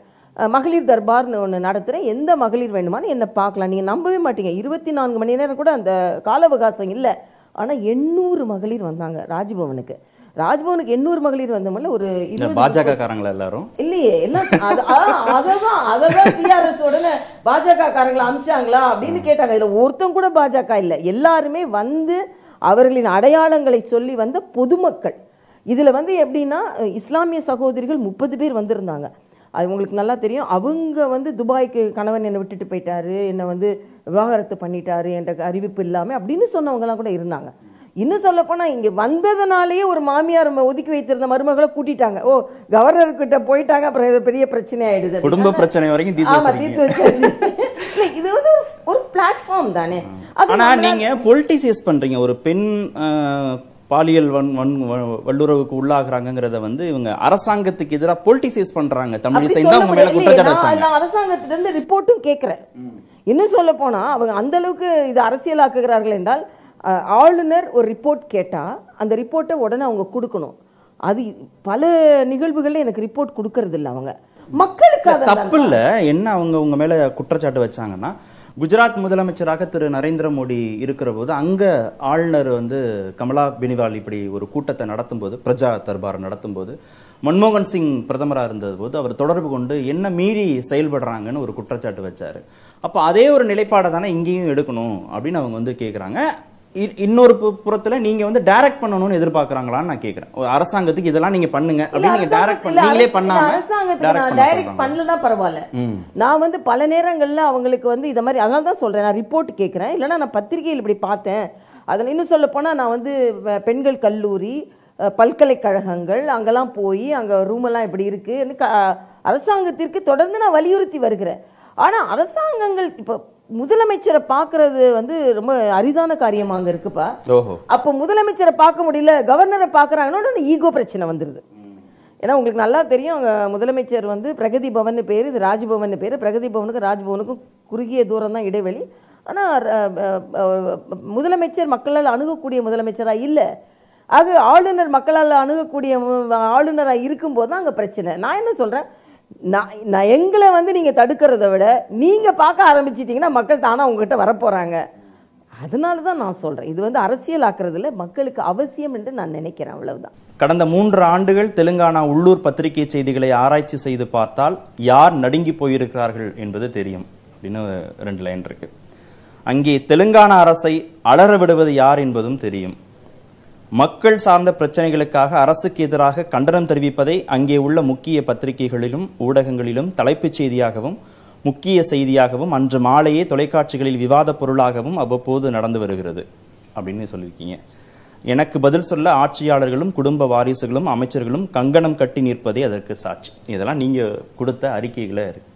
மகளிர் தர்பார்னு ஒன்று நடத்துகிறேன் எந்த மகளிர் வேணுமானு என்னை பார்க்கலாம். நீங்கள் நம்பவே மாட்டீங்க. இருபத்தி நான்கு மணி நேரம் கூட அந்த கால அவகாசம் இல்லை. ஆனால் எண்ணூறு மகளிர் வந்தாங்க ராஜ்பவனுக்கு. ராஜ்பவனுக்கு எண்ணூறு மகளிர் வந்தவங்கள ஒரு பாஜக காரங்களா எல்லாரும்? இல்லையே எல்லாம் அததான் அததான் டிஆர்எஸ் உடனே பாஜக காரங்களை அமிச்சாங்களா அப்படின்னு கேட்டாங்க. இதுல ஒருத்தன் கூட பாஜக இல்ல. எல்லாருமே வந்து அவர்களின் அடையாளங்களை சொல்லி வந்த பொதுமக்கள். இதுல வந்து எப்படின்னா இஸ்லாமிய சகோதரிகள் முப்பது பேர் வந்திருந்தாங்க. அது உங்களுக்கு நல்லா தெரியும். அவங்க வந்து துபாய்க்கு கணவன் என்னை விட்டுட்டு போயிட்டாரு என்னை வந்து விவாகரத்து பண்ணிட்டாரு என்ற அறிவிப்பு இல்லாம அப்படின்னு சொன்னவங்கலாம் கூட இருந்தாங்க. இன்னும் சொல்ல போனா இங்க வந்ததுனாலேயே ஒரு மாமியார் ஒதுக்கி வைத்திருந்த மருமகளை கூட்டிட்டாங்க. ஓ கவர்னர் கிட்ட போயிட்டாங்க. அப்புறம் பெரிய பிரச்சனை ஆயிடுது குடும்ப பிரச்சனை வரைக்கும் தீர்த்து வச்சாச்சு இது வந்து பிளாட்ஃபார்ம் தானே. ஆனா நீங்க பொலிட்டிசைஸ் பண்றீங்க. ஒரு பெண் பாலியல் வன் வன் வல்லுறவுக்கு உள்ளாகுறாங்கங்கிறத வந்து இவங்க அரசாங்கத்துக்கு எதிராக பொலிட்டிசைஸ் பண்றாங்க. தமிழிசை தான் உங்க மேல. குற்றச்சாட்டு வச்சாங்க. அரசாங்கத்திட்ட இருந்து ரிப்போர்ட்டும் கேட்கிறேன் இன்னும் சொல்ல போனா அவங்க அந்த அளவுக்கு இது அரசியலாக்குகிறார்கள் என்றால் ஆளுநர் ஒரு ரிப்போர்ட் கேட்டா அந்த ரிப்போர்ட்டை உடனே அவங்க கொடுக்கணும். அது பல நிகழ்வுகள்ல எனக்கு ரிப்போர்ட் கொடுக்கறது இல்ல அவங்க மக்களுக்கு தப்பு இல்ல. என்ன அவங்க உங்க மேல குற்றச்சாட்டு வச்சாங்கன்னா குஜராத் முதலமைச்சராக திரு நரேந்திர மோடி இருக்கிற போது அங்கே ஆளுநர் வந்து கமலா பெனிவால் இப்படி ஒரு கூட்டத்தை நடத்தும் போது பிரஜா தர்பார் நடத்தும் போது மன்மோகன் சிங் பிரதமராக இருந்தது போது அவர் தொடர்பு கொண்டு என்ன மீறி செயல்படுறாங்கன்னு ஒரு குற்றச்சாட்டு வச்சார். அப்போ அதே ஒரு நிலைப்பாடை தானே இங்கேயும் எடுக்கணும் அப்படின்னு அவங்க வந்து கேட்குறாங்க இன்னொரு புறத்துல நீங்க வந்து டைரக்ட் பண்ணணும்னு எதிர்பார்க்கறாங்களான்னு நான் கேக்குறேன். ஒரு அரசாங்கத்துக்கு இதெல்லாம் நீங்க பண்ணுங்க. அப்படின்னு நீங்க டைரக்ட் பண்ண நீங்களே பண்ணாம அரசாங்கத்துக்கு டைரக்ட் பண்ணலனா பரவாயில்ல. நான் வந்து பல நேரங்கள்ல அவங்களுக்கு வந்து இத மாதிரி அதனால தான் சொல்றேன். நான் ரிப்போர்ட் கேட்கிறேன் இல்லைன்னா நான் பத்திரிகையில் இப்படி பார்த்தேன். அதில் இன்னும் சொல்ல போனா நான் வந்து பெண்கள் கல்லூரி பல்கலைக்கழகங்கள் அங்கெல்லாம் போய் அங்க ரூம் எல்லாம் இப்படி இருக்கு. அரசாங்கத்திற்கு தொடர்ந்து நான் வலியுறுத்தி வருகிறேன். ஆனா அரசாங்கங்கள் இப்போ முதலமைச்சரை பார்க்கிறது வந்து ரொம்ப அரிதான காரியமா அங்க இருக்குப்பா. அப்போ முதலமைச்சரை பார்க்க முடியல கவர்னரை பார்க்குறாங்கன்னா ஈகோ பிரச்சனை வந்துருது. ஏன்னா உங்களுக்கு நல்லா தெரியும் அங்க முதலமைச்சர் வந்து பிரகதி பவன் பேர் இது ராஜ்பவன் பேர். பிரகதி பவனுக்கும் ராஜ்பவனுக்கும் குறுகிய தூரம் தான் இடைவெளி. ஆனால் முதலமைச்சர் மக்களால் அணுகக்கூடிய முதலமைச்சராக இல்லை. ஆக ஆளுநர் மக்களால் அணுகக்கூடிய ஆளுநராக இருக்கும்போது தான் அங்கே பிரச்சனை. நான் என்ன சொல்கிறேன் நான் நான் எங்களை வந்து நீங்கள் தடுக்கிறத விட நீங்கள் பார்க்க ஆரம்பிச்சிட்டிங்கன்னா மக்கள் தானாக உங்ககிட்ட வரப்போகிறாங்க அதனால தான் நான் சொல்கிறேன் இது வந்து அரசியல் ஆக்குறதுல மக்களுக்கு அவசியம் என்று நான் நினைக்கிறேன். அவ்வளவுதான். கடந்த மூன்று ஆண்டுகள் தெலுங்கானா உள்ளூர் பத்திரிகை செய்திகளை ஆராய்ச்சி செய்து பார்த்தால் யார் நடுங்கி போயிருக்கிறார்கள் என்பது தெரியும். அப்படின்னு ரெண்டு லைன் இருக்கு. அங்கே தெலுங்கானா அரசை அலற விடுவது யார் என்பதும் தெரியும். மக்கள் சார்ந்த பிரச்சனைகளுக்காக அரசுக்கு எதிராக கண்டனம் தெரிவிப்பதை அங்கே உள்ள முக்கிய பத்திரிகைகளிலும் ஊடகங்களிலும் தலைப்புச் செய்தியாகவும் முக்கிய செய்தியாகவும் அன்று மாலையே தொலைக்காட்சிகளில் விவாத பொருளாகவும் அவ்வப்போது நடந்து வருகிறது அப்படின்னு சொல்லியிருக்கீங்க. எனக்கு பதில் சொல்ல ஆட்சியாளர்களும் குடும்ப வாரிசுகளும் அமைச்சர்களும் கங்கணம் கட்டி நிற்பதே அதற்கு சாட்சி. இதெல்லாம் நீங்கள் கொடுத்த அறிக்கைகளே இருக்கு.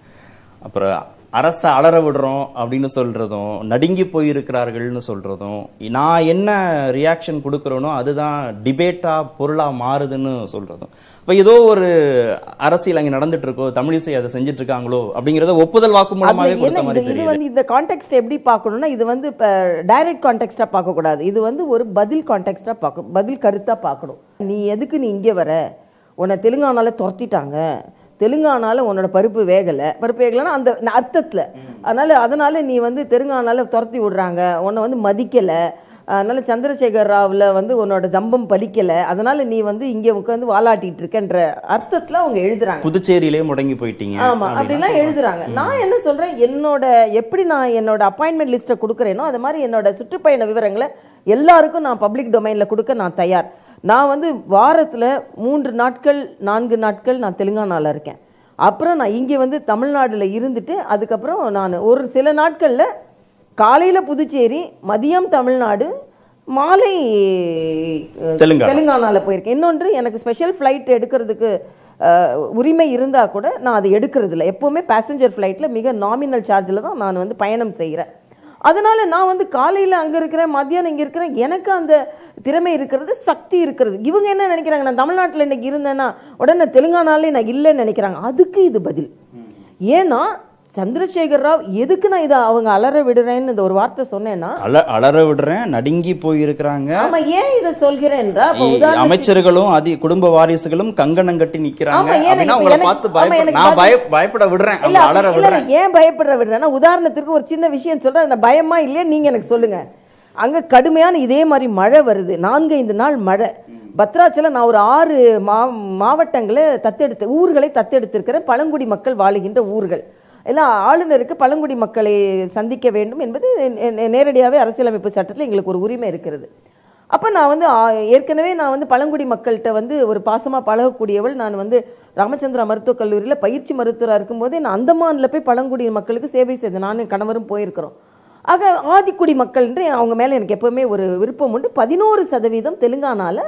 அப்புறம் அரசை அலற விடுறோம் அப்படின்னு சொல்றதும் நடுங்கி போயிருக்கிறார்கள்னு சொல்றதும் நான் என்ன ரியாக்ஷன் கொடுக்குறேனோ அதுதான் டிபேட்டா பொருளா மாறுதுன்னு சொல்றதும். இப்ப ஏதோ ஒரு அரசியல் அங்க நடந்துட்டு இருக்கோ தமிழிசை அதை செஞ்சுட்டு இருக்காங்களோ அப்படிங்கறத ஒப்புதல் வாக்கு அதுல கொடுத்த மாதிரி தெரியுது வந்து இந்த கான்டெக்ட் எப்படி பார்க்கணும்னா இது வந்து இப்போ டைரக்ட் கான்டெக்ஸ்டா பார்க்க கூடாது இது வந்து ஒரு பதில் கான்டெக்ஸ்டா பார்க்கணும் பதில் கருத்தா பார்க்கணும். நீ எதுக்கு நீ இங்கே வர? உன்னை தெலுங்கானால துரத்திட்டாங்க. தெலுங்கானால உன்னோட பருப்பு வேகலை. பருப்பு வேகலைன்னா அந்த அர்த்தத்தில். அதனால அதனால நீ வந்து தெலுங்கானால துரத்தி விடுறாங்க. உன்னை வந்து மதிக்கலை. அதனால சந்திரசேகர் ராவ்ல வந்து உன்னோட ஜம்பம் பலிக்கலை. அதனால நீ வந்து இங்கே உட்காந்து வாலாட்டிட்டு இருக்கன்ற அர்த்தத்தில் அவங்க எழுதுறாங்க. புதுச்சேரியிலே முடங்கி போயிட்டீங்க ஆமா அப்படின்னா அப்படிலாம் எழுதுறாங்க. நான் என்ன சொல்றேன்? என்னோட எப்படி நான் என்னோட அப்பாயின்மெண்ட் லிஸ்ட்டை கொடுக்குறேனோ அது மாதிரி என்னோட சுற்றுப்பயண விவரங்களை எல்லாருக்கும் நான் பப்ளிக் டொமைன்ல கொடுக்க நான் தயார். நான் வந்து வாரத்துல மூன்று நாட்கள் நான்கு நாட்கள் நான் தெலுங்கானால இருக்கேன். அப்புறம் நான் இங்கே வந்து தமிழ்நாடுல இருந்துட்டு அதுக்கப்புறம் நான் ஒரு சில நாட்கள்ல காலையில புதுச்சேரி மதியம் தமிழ்நாடு மாலை அஹ், தெலுங்கானா. தெலுங்கானால போயிருக்கேன். இன்னொன்று எனக்கு ஸ்பெஷல் ஃப்ளைட் எடுக்கிறதுக்கு உரிமை இருந்தா கூட நான் அதை எடுக்கிறது இல்லை எப்பவுமே பேசஞ்சர் ஃப்ளைட்ல மிக நாமினல் சார்ஜில் தான் நான் வந்து பயணம் செய்கிறேன் அதனால நான் வந்து காலையில அங்க இருக்கிறேன் மத்தியானம் இங்க இருக்கிறேன் எனக்கு அந்த திறமை இருக்கிறது சக்தி இருக்கிறது. இவங்க என்ன நினைக்கிறாங்க நான் தமிழ்நாட்டுல இன்னைக்கு இருந்தேன்னா உடனே தெலுங்கானாலே நான் இல்லைன்னு நினைக்கிறாங்க. அதுக்கு இது பதில். ஏன்னா சந்திரசேகர் ராவ் எதுக்கு நான் இதை அவங்க அலற விடுறேன்னு இந்த ஒரு வார்த்தை சொன்னேன்னா அல அலற விடுறேன் நடுங்கி போயிருக்கிறாங்க. ஆமா ஏன் இதை உதாரணத்துக்கு- அமைச்சர்களும் அதி குடும்ப வாரிசுகளும் கங்கணம் கட்டி நிக்கிறாங்க. அப்படின்னா உங்களை பார்த்து பயப்பட நான் பய பயப்பட விடுறேன். அவங்க அலற விடுறேன். ஏன் பயப்படுற விடுறேன்னா உதாரணத்திற்கு ஒரு சின்ன விஷயம் சொல்றேன். அந்த பயமா இல்லையா நீங்க எனக்கு சொல்லுங்க. அங்க கடுமையான இதே மாதிரி மழை வருது. நான்கு ஐந்து நாள் மழை. பத்ராச்சலம் நான் ஒரு ஆறு மா மாவட்டங்களை தத்தெடுத்து ஊர்களை தத்தெடுத்திருக்கிறேன் பழங்குடி மக்கள் வாழுகின்ற ஊர்கள். எல்லாம் ஆளுநருக்கு பழங்குடி மக்களை சந்திக்க வேண்டும் என்பது நே- நே- நேரடியாகவே அரசியலமைப்பு சட்டத்தில் எங்களுக்கு ஒரு உரிமை இருக்கிறது. அப்போ நான் வந்து ஏற்கனவே நான் வந்து பழங்குடி மக்கள்கிட்ட வந்து ஒரு பாசமாக பழகக்கூடியவள். நான் வந்து ராமச்சந்திரா மருத்துவக் கல்லூரியில் பயிற்சி மருத்துவராக இருக்கும்போதே நான் அந்தமானில் போய் பழங்குடி மக்களுக்கு சேவை செய்தேன். நானும் கணவரும் போயிருக்கிறோம். ஆக ஆதிக்குடி மக்கள் என்று அவங்க மேலே எனக்கு எப்போவுமே ஒரு விருப்பம் உண்டு. பதினோரு சதவீதம் தெலுங்கானாவில்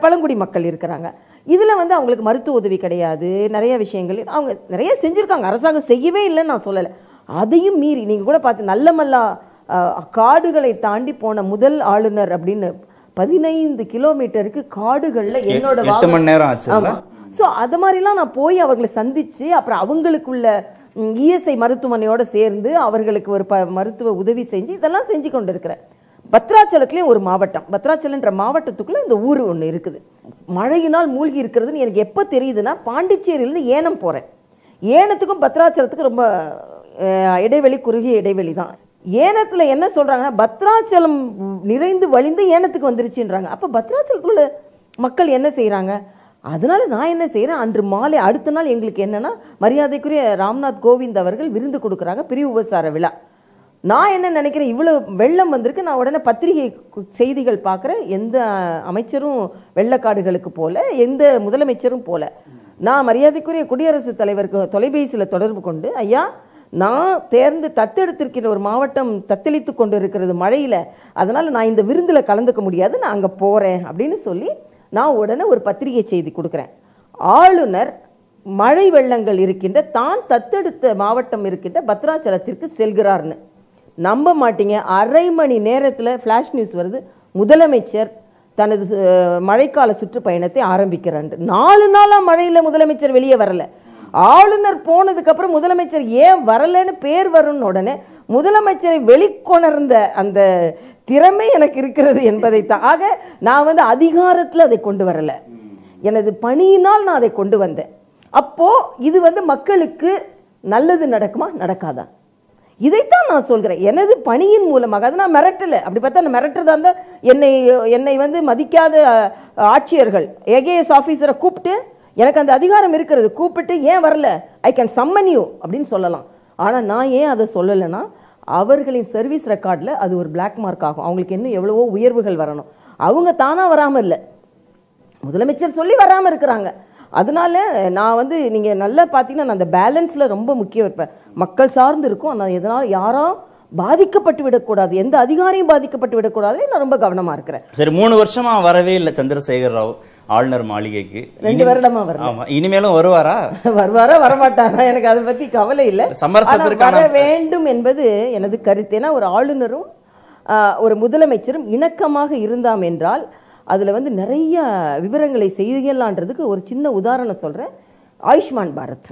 பழங்குடி மக்கள் இருக்கிறாங்க. இதில் வந்து அவங்களுக்கு மருத்துவ உதவி கிடையாது நிறைய விஷயங்கள். அவங்க நிறைய செஞ்சுருக்காங்க. அரசாங்கம் செய்யவே இல்லைன்னு நான் சொல்லலை. அதையும் மீறி நீங்கள் கூட பார்த்து நல்லமல்லா அஹ், காடுகளை தாண்டி போன முதல் ஆளுநர் அப்படின்னு பதினைந்து கிலோமீட்டருக்கு காடுகளில் என்னோட மணி நேரம் ஆச்சு ஸோ அது மாதிரிலாம் நான் போய் அவர்களை சந்திச்சு அப்புறம் அவங்களுக்குள்ள இஎஸ்ஐ மருத்துவமனையோட சேர்ந்து அவர்களுக்கு ஒரு ப மருத்துவ உதவி செஞ்சு இதெல்லாம் செஞ்சு கொண்டு இருக்கிறேன் பத்ராச்சலத்துலேயும் ஒரு மாவட்டம். பத்ராச்சலன்ற மாவட்டத்துக்குள்ள இந்த ஊர் ஒன்று இருக்குது. மழையினால் மூழ்கி இருக்கிறதுன்னு எனக்கு எப்போ தெரியுதுன்னா பாண்டிச்சேரியிலேருந்து ஏனம் போகிறேன் ஏனத்துக்கும் பத்ராச்சலத்துக்கும் ரொம்ப இடைவெளி குறுகிய இடைவெளி தான். ஏனத்தில் என்ன சொல்கிறாங்கன்னா பத்ராச்சலம் நிறைந்து வழிந்து ஏனத்துக்கு வந்துருச்சுன்றாங்க. அப்போ பத்ராச்சலத்துல மக்கள் என்ன செய்கிறாங்க அதனால நான் என்ன செய்கிறேன் அன்று மாலை அடுத்த நாள் எங்களுக்கு என்னன்னா மரியாதைக்குரிய ராம்நாத் கோவிந்த் அவர்கள் விருந்து கொடுக்குறாங்க பிரிவு உபசார விழா. நான் என்ன நினைக்கிறேன் இவ்வளோ வெள்ளம் வந்திருக்கு நான் உடனே பத்திரிகை செய்திகள் பார்க்குறேன் எந்த அமைச்சரும் வெள்ளக்காடுகளுக்கு போல எந்த முதலமைச்சரும் போல. நான் மரியாதைக்குரிய குடியரசுத் தலைவருக்கு தொலைபேசியில் தொடர்பு கொண்டு ஐயா நான் தேர்ந்து தத்தெடுத்திருக்கிற ஒரு மாவட்டம் தத்தளித்து கொண்டு இருக்கிறது மழையில் அதனால் நான் இந்த விருந்தில் கலந்துக்க முடியாது நான் அங்கே போகிறேன் அப்படின்னு சொல்லி நான் உடனே ஒரு பத்திரிகை செய்தி கொடுக்குறேன். ஆளுநர் மழை வெள்ளங்கள் இருக்கின்ற தான் தத்தெடுத்த மாவட்டம் இருக்கின்ற பத்ராச்சலத்திற்கு செல்கிறார்னு. நம்ப மாட்டீங்க. அரை மணி நேரத்தில் ஃப்ளாஷ் நியூஸ் வருது. முதலமைச்சர் தனது மழைக்கால சுற்றுப்பயணத்தை ஆரம்பிக்கிறார். நாலு நாளாக மழையில் முதலமைச்சர் வெளியே வரல. ஆளுநர் போனதுக்கப்புறம் முதலமைச்சர் ஏன் வரலன்னு பேர் வரும்னு உடனே முதலமைச்சரை வெளிக்கொணர்ந்த அந்த திறமை எனக்கு இருக்கிறது என்பதை ஆக நான் வந்து அதிகாரத்தில் அதை கொண்டு வரலை. எனது பணியினால் நான் அதை கொண்டு வந்தேன். அப்போது இது வந்து மக்களுக்கு நல்லது நடக்குமா? நடக்காதா? இதைத்தான் நான் சொல்கிறேன். எனது பணியின் மூலமாக அது நான் மிரட்டலை. அப்படி பார்த்தா நான் மிரட்டுறதா இருந்தால் என்னை என்னை வந்து மதிக்காத ஆட்சியர்கள் ஏகேஎஸ் ஆஃபீஸரை கூப்பிட்டு எனக்கு அந்த அதிகாரம் இருக்கிறது கூப்பிட்டு ஏன் வரல? ஐ கேன் சம்மன் யூ அப்படின்னு சொல்லலாம். ஆனால் நான் ஏன் அதை சொல்லலைன்னா அவர்களின் சர்வீஸ் ரெக்கார்டில் அது ஒரு பிளாக் மார்க் ஆகும். அவங்களுக்கு இன்னும் எவ்வளவோ உயர்வுகள் வரணும். அவங்க தானாக வராமல் இல்லை. முதலமைச்சர் சொல்லி வராமல் இருக்கிறாங்க. அதனால நான் வந்து நீங்க நல்லா பார்த்தீங்கன்னா நான் அந்த பேலன்ஸ்ல ரொம்ப முக்கியம் வைப்பேன். மக்கள் சார்ந்து இருக்கும். ஆனால் எதனால் யாரும் பாதிக்கப்பட்டு விடக்கூடாது எந்த அதிகாரியும் பாதிக்கப்பட்டு விடக்கூடாது நான் ரொம்ப கவனமா இருக்கிறேன். சரி மூணு வருஷமா வரவே இல்லை சந்திரசேகர் ராவ் ஆளுநர் மாளிகைக்கு. ரெண்டு வருடமா வரல. ஆமா இனிமேலும் வருவாரா? வருவாரா வரமாட்டாரா? எனக்கு அதை பத்தி கவலை இல்லை. சமரசத்திற்கான- வர வேண்டும் என்பது எனது கருத்து. ஏன்னா ஒரு ஆளுநரும் ஒரு முதலமைச்சரும் இணக்கமாக இருந்தாம் என்றால் அதில் வந்து நிறைய விவரங்களை செய்யலான்றதுக்கு ஒரு சின்ன உதாரணம் சொல்கிறேன் ஆயுஷ்மான் பாரத்.